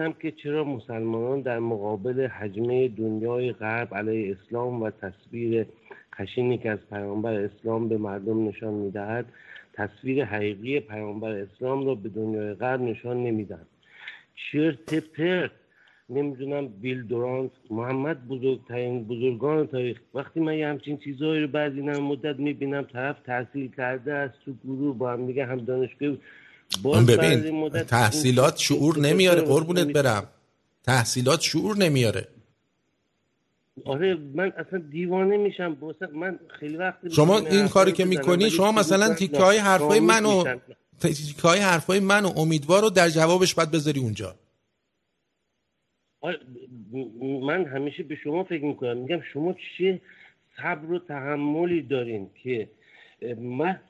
هم که چرا مسلمانان در مقابل حجمه دنیای غرب علیه اسلام و تصویر خشینی که از پیامبر اسلام به مردم نشان می‌دهد تصویر حقیقی پیامبر اسلام را به دنیای غرب نشان نمی‌دهد. چرت پرت نمی‌دونم بیل دورانت محمد بزرگترین بزرگان تاریخ. وقتی من یه همچین چیزهایی رو بعد این هم مدت می‌بینم طرف تحصیل کرده است تو گروه با هم دیگه هم دانشگاه. باز بعد این ببین مدت تحصیلات شعور نمیاره قربونت برم. تحصیلات شعور نمیاره. آره من اصلا دیوانه میشم. من خیلی وقت شما این کاری که می‌کنی شما مثلا کنم تیکه های حرفای منو میشم. تیکه های حرفای من و امیدوار رو در جوابش باید بذاری اونجا. من همیشه به شما فکر می‌کنم. میگم شما چه صبر و تحملی دارین که من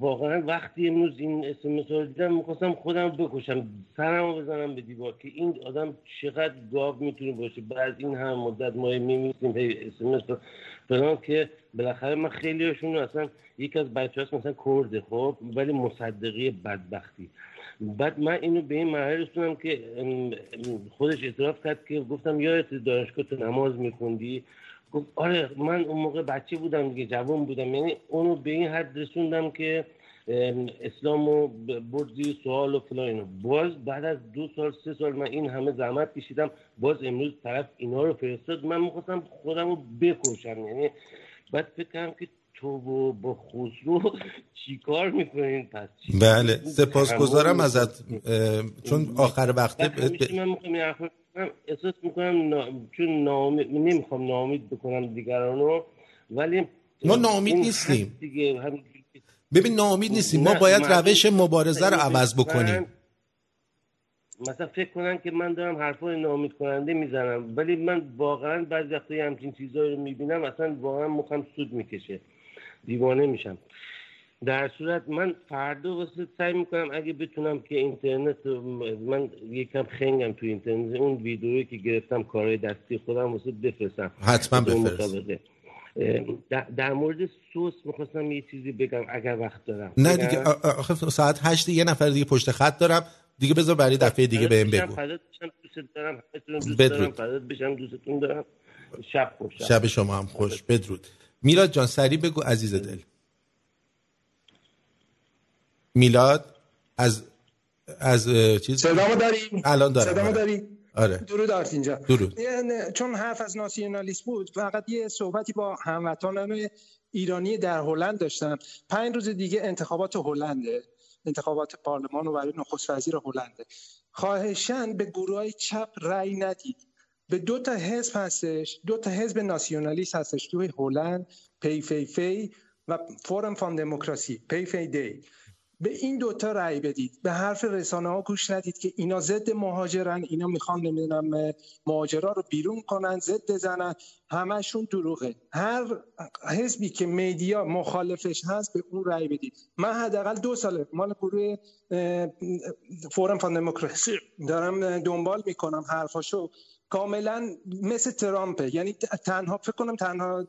واقعا وقتی امروز این اسمس رو دیدم می‌خواستم خودم بکشم سرم بزنم به دیوار که این آدم چقدر گاو می‌تونه باشه. بعد این هم مدت ما میمیسیم هی اسمس رو فلان که بالاخره من خیلی هاشون اصلا یکی از بچه هاست مثلا کرده خب ولی مصدقی بدبختی. بعد من اینو به این مرحله رسوندم که خودش اعتراف کرد که گفتم یادت دانشگاه تو نماز میخوندی؟ گفت آره من اون موقع بچه بودم دیگه جوان بودم. یعنی اونو به این حد رسوندم که ام، اسلامو ب- برد زیر سوال و فلان اینا. باز بعد از دو سال سه سال من این همه زحمت کشیدم. باز امروز طرف اینا رو فرستاد. من می‌خواستم خودم رو بکشم. یعنی بعد فکر کردم که تو با- با خسرو چیکار می‌کنین؟ پس چی؟ بله سپاسگزارم ازت. چون آخر وقته من می‌خوام این حرف رو بزنم، احساس می‌کنم نا... چون ناامید نمی‌خوام ناامید بکنم دیگران رو ولی ما ناامید این نیستیم. دیگه هم... ببین ناامید نیستیم. ما باید روش مبارزه رو عوض بکنیم. مثلا فکر کنن که من دارم حرفای ناامید کننده می‌زنم ولی من واقعا بعضی وقتا یه همچین چیزایی رو می‌بینم اصلا واقعا مخم سود می‌کشه. دیوانه میشم. در صورت من فردا واسه سعی می‌کنم اگه بتونم که اینترنت من یکم خنگم تو اینترنت اون ویدیویی که گرفتم کارهای دستی خودم واسه بفرستم. حتما بفرست. در, مورد سوس می‌خواستم یه چیزی بگم اگر وقت دارم. نه؟ دیگه آخه ساعت هشت یه نفر دیگه پشت خط دارم. دیگه بذار برای دفعه دیگه بهم بگو. بدرود. شب خوش شب شما هم خوش بدرود. میلاد جان سریع بگو عزیز دل میلاد از از چیز صدامو داری؟ الان دارم صدامو آره. داری؟ آره درود آرتین جان درود. چون حرف از ناسیونالیسم بود فقط یه صحبتی با هموطنان ایرانی در هلند داشتم پنج روز دیگه انتخابات هلنده انتخابات پارلمان و برای نخست وزیر هلنده خواهشن به گروه های چپ رأی ندید به دو تا حزب هستش دو تا حزب ناسیونالیست هستش توی هلند PVV و Forum van Democratie PVD. به این دوتا رأی بدید. به حرف رسانه ها گوش ندید که اینا ضد مهاجرن اینا می‌خوان نمی‌دونم مهاجرا رو بیرون کنن ضد زنن همشون دروغه. هر حزبی که media مخالفش هست به اون رأی بدید. من حداقل دو ساله مال گروه فورم فان دموکراسی دارم دنبال می‌کنم حرفاشو. کاملا مثل ترامپه. یعنی تنها فکر کنم تنها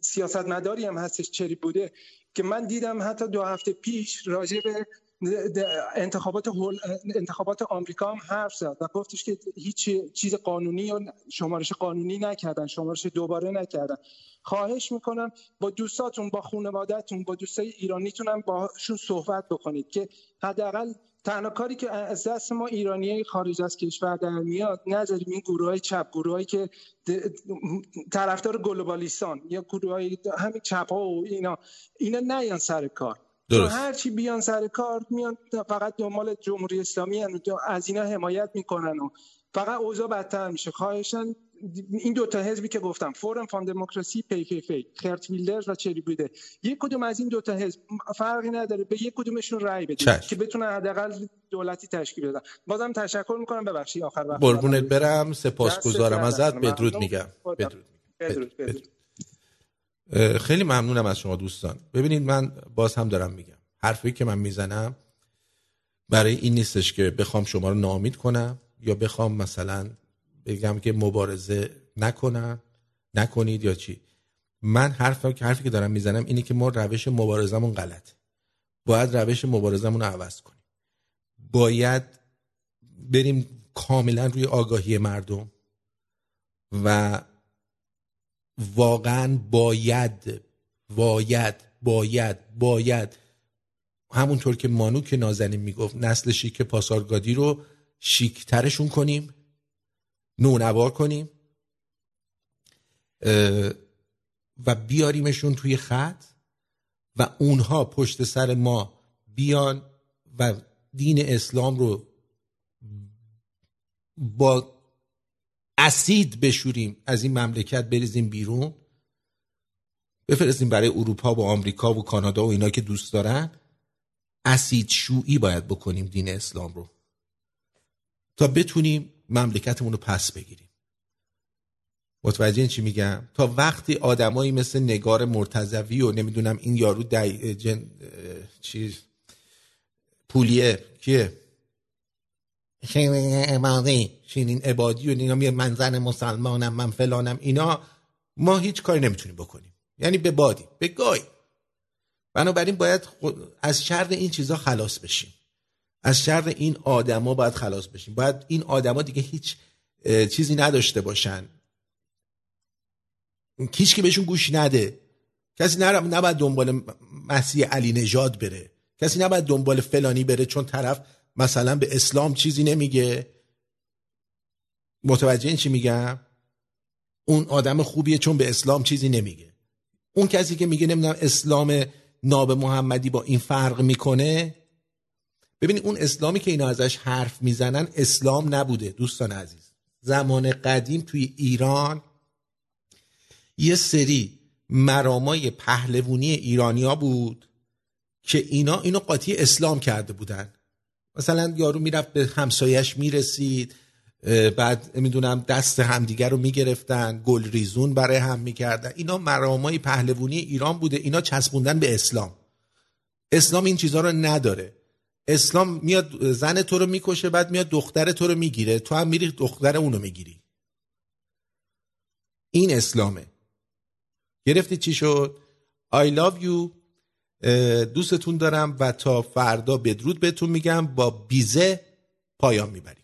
سیاستمداری هم هستش چری بوده که من دیدم حتی دو هفته پیش راجع به انتخابات هول- انتخابات آمریکا هم حرف زد و گفتش که هیچ چیز قانونی و شمارش قانونی نکردن شمارش دوباره نکردن. خواهش می‌کنم با دوستاتون با خانوادهتون با دوستای ایرانیتون هم باشون صحبت بکنید که حداقل تنها کاری که از دست ما ایرانی خارج از کشور در میاد نذاریم این گروه های چپ گروه که د- طرفدار گلوبالیستان یا گروه های همین چپ ها و اینا اینا نیان سر کار. درست. هر چی بیان سر کار میان فقط دنبال جمهوری اسلامی هن. از اینا حمایت می‌کنن و فقط اوضاع بدتر میشه. خواهشن این دوتا حزبی که گفتم فورم فان دموکراسی پی خرت ویلدرز و چری بوده یک کدوم از این دوتا حزب فرقی نداره. به یک کدومشون رأی بدید. که بتونن حداقل دولتی تشکیل بدن. بازم تشکر می‌کنم. ببخشید آخر وقت قربونت برم. سپاسگزارم ازت. بدرود. میگم. بدرود. بدرود. خیلی ممنونم از شما دوستان. ببینید من باز هم دارم میگم. حرفی که من می‌زنم برای این نیستش که بخوام شما رو ناامید کنم یا بخوام مثلا بگم که مبارزه نکنم نکنید یا چی. من حرف حرفی که دارم می‌زنم اینه که ما روش مبارزمون غلط باید روش مبارزمون رو عوض کنیم. باید بریم کاملا روی آگاهی مردم و واقعا باید باید باید باید. همونطور که مانوک نازنین می‌گفت نسل شیک پاسارگادی رو شیکترشون کنیم نونوار کنیم و بیاریمشون توی خط و اونها پشت سر ما بیان و دین اسلام رو با اسید بشوریم از این مملکت بریزیم بیرون. بفرستیم برای اروپا و آمریکا و کانادا و اینا که دوست دارن. اسید شویی باید بکنیم دین اسلام رو. تا بتونیم مملکتمون رو پس بگیریم. متوجه چی میگم؟ تا وقتی آدمایی مثل نگار مرتضوی و نمی‌دونم این یارو دای جن چیز پولیه کیه؟ شیرین عبادی شیرین عبادی و اینا من زن مسلمانم من فلانم اینا ما هیچ کاری نمی‌تونیم بکنیم. یعنی به بادی به گای. بنابراین باید از شر این چیزا خلاص بشیم. از شر این آدما باید خلاص بشیم. باید این آدما دیگه هیچ چیزی نداشته باشن. هیچ که بهشون گوش نده. کسی نر- نباید دنبال مسیح علی نژاد بره. کسی نباید دنبال فلانی بره چون طرف مثلا به اسلام چیزی نمیگه. متوجه این چی میگم؟ اون آدم خوبیه چون به اسلام چیزی نمیگه. اون کسی که میگه نمی‌دونم اسلام ناب محمدی با این فرق می‌کنه ببینید اون اسلامی که اینا ازش حرف می‌زنن اسلام نبوده دوستان عزیز. زمان قدیم توی ایران یه سری مرامای پهلوونی ایرانیا بود که اینا اینو قاطی اسلام کرده بودن. مثلا یارو می‌رفت به همسایش می‌رسید بعد می‌دونم دست همدیگر رو می‌گرفتن گل ریزون برای هم می‌کردن. اینا مرامای پهلوونی ایران بوده اینا چسبوندن به اسلام. اسلام این چیزها رو نداره. اسلام میاد زن تو رو می‌کشه بعد میاد دختر تو رو می‌گیره. تو هم میری دختر اونو می‌گیری. این اسلامه. گرفتی چی شد؟ I love you. دوستتون دارم و تا فردا بدرود بهتون میگم. با بیزه پایان می‌بریم.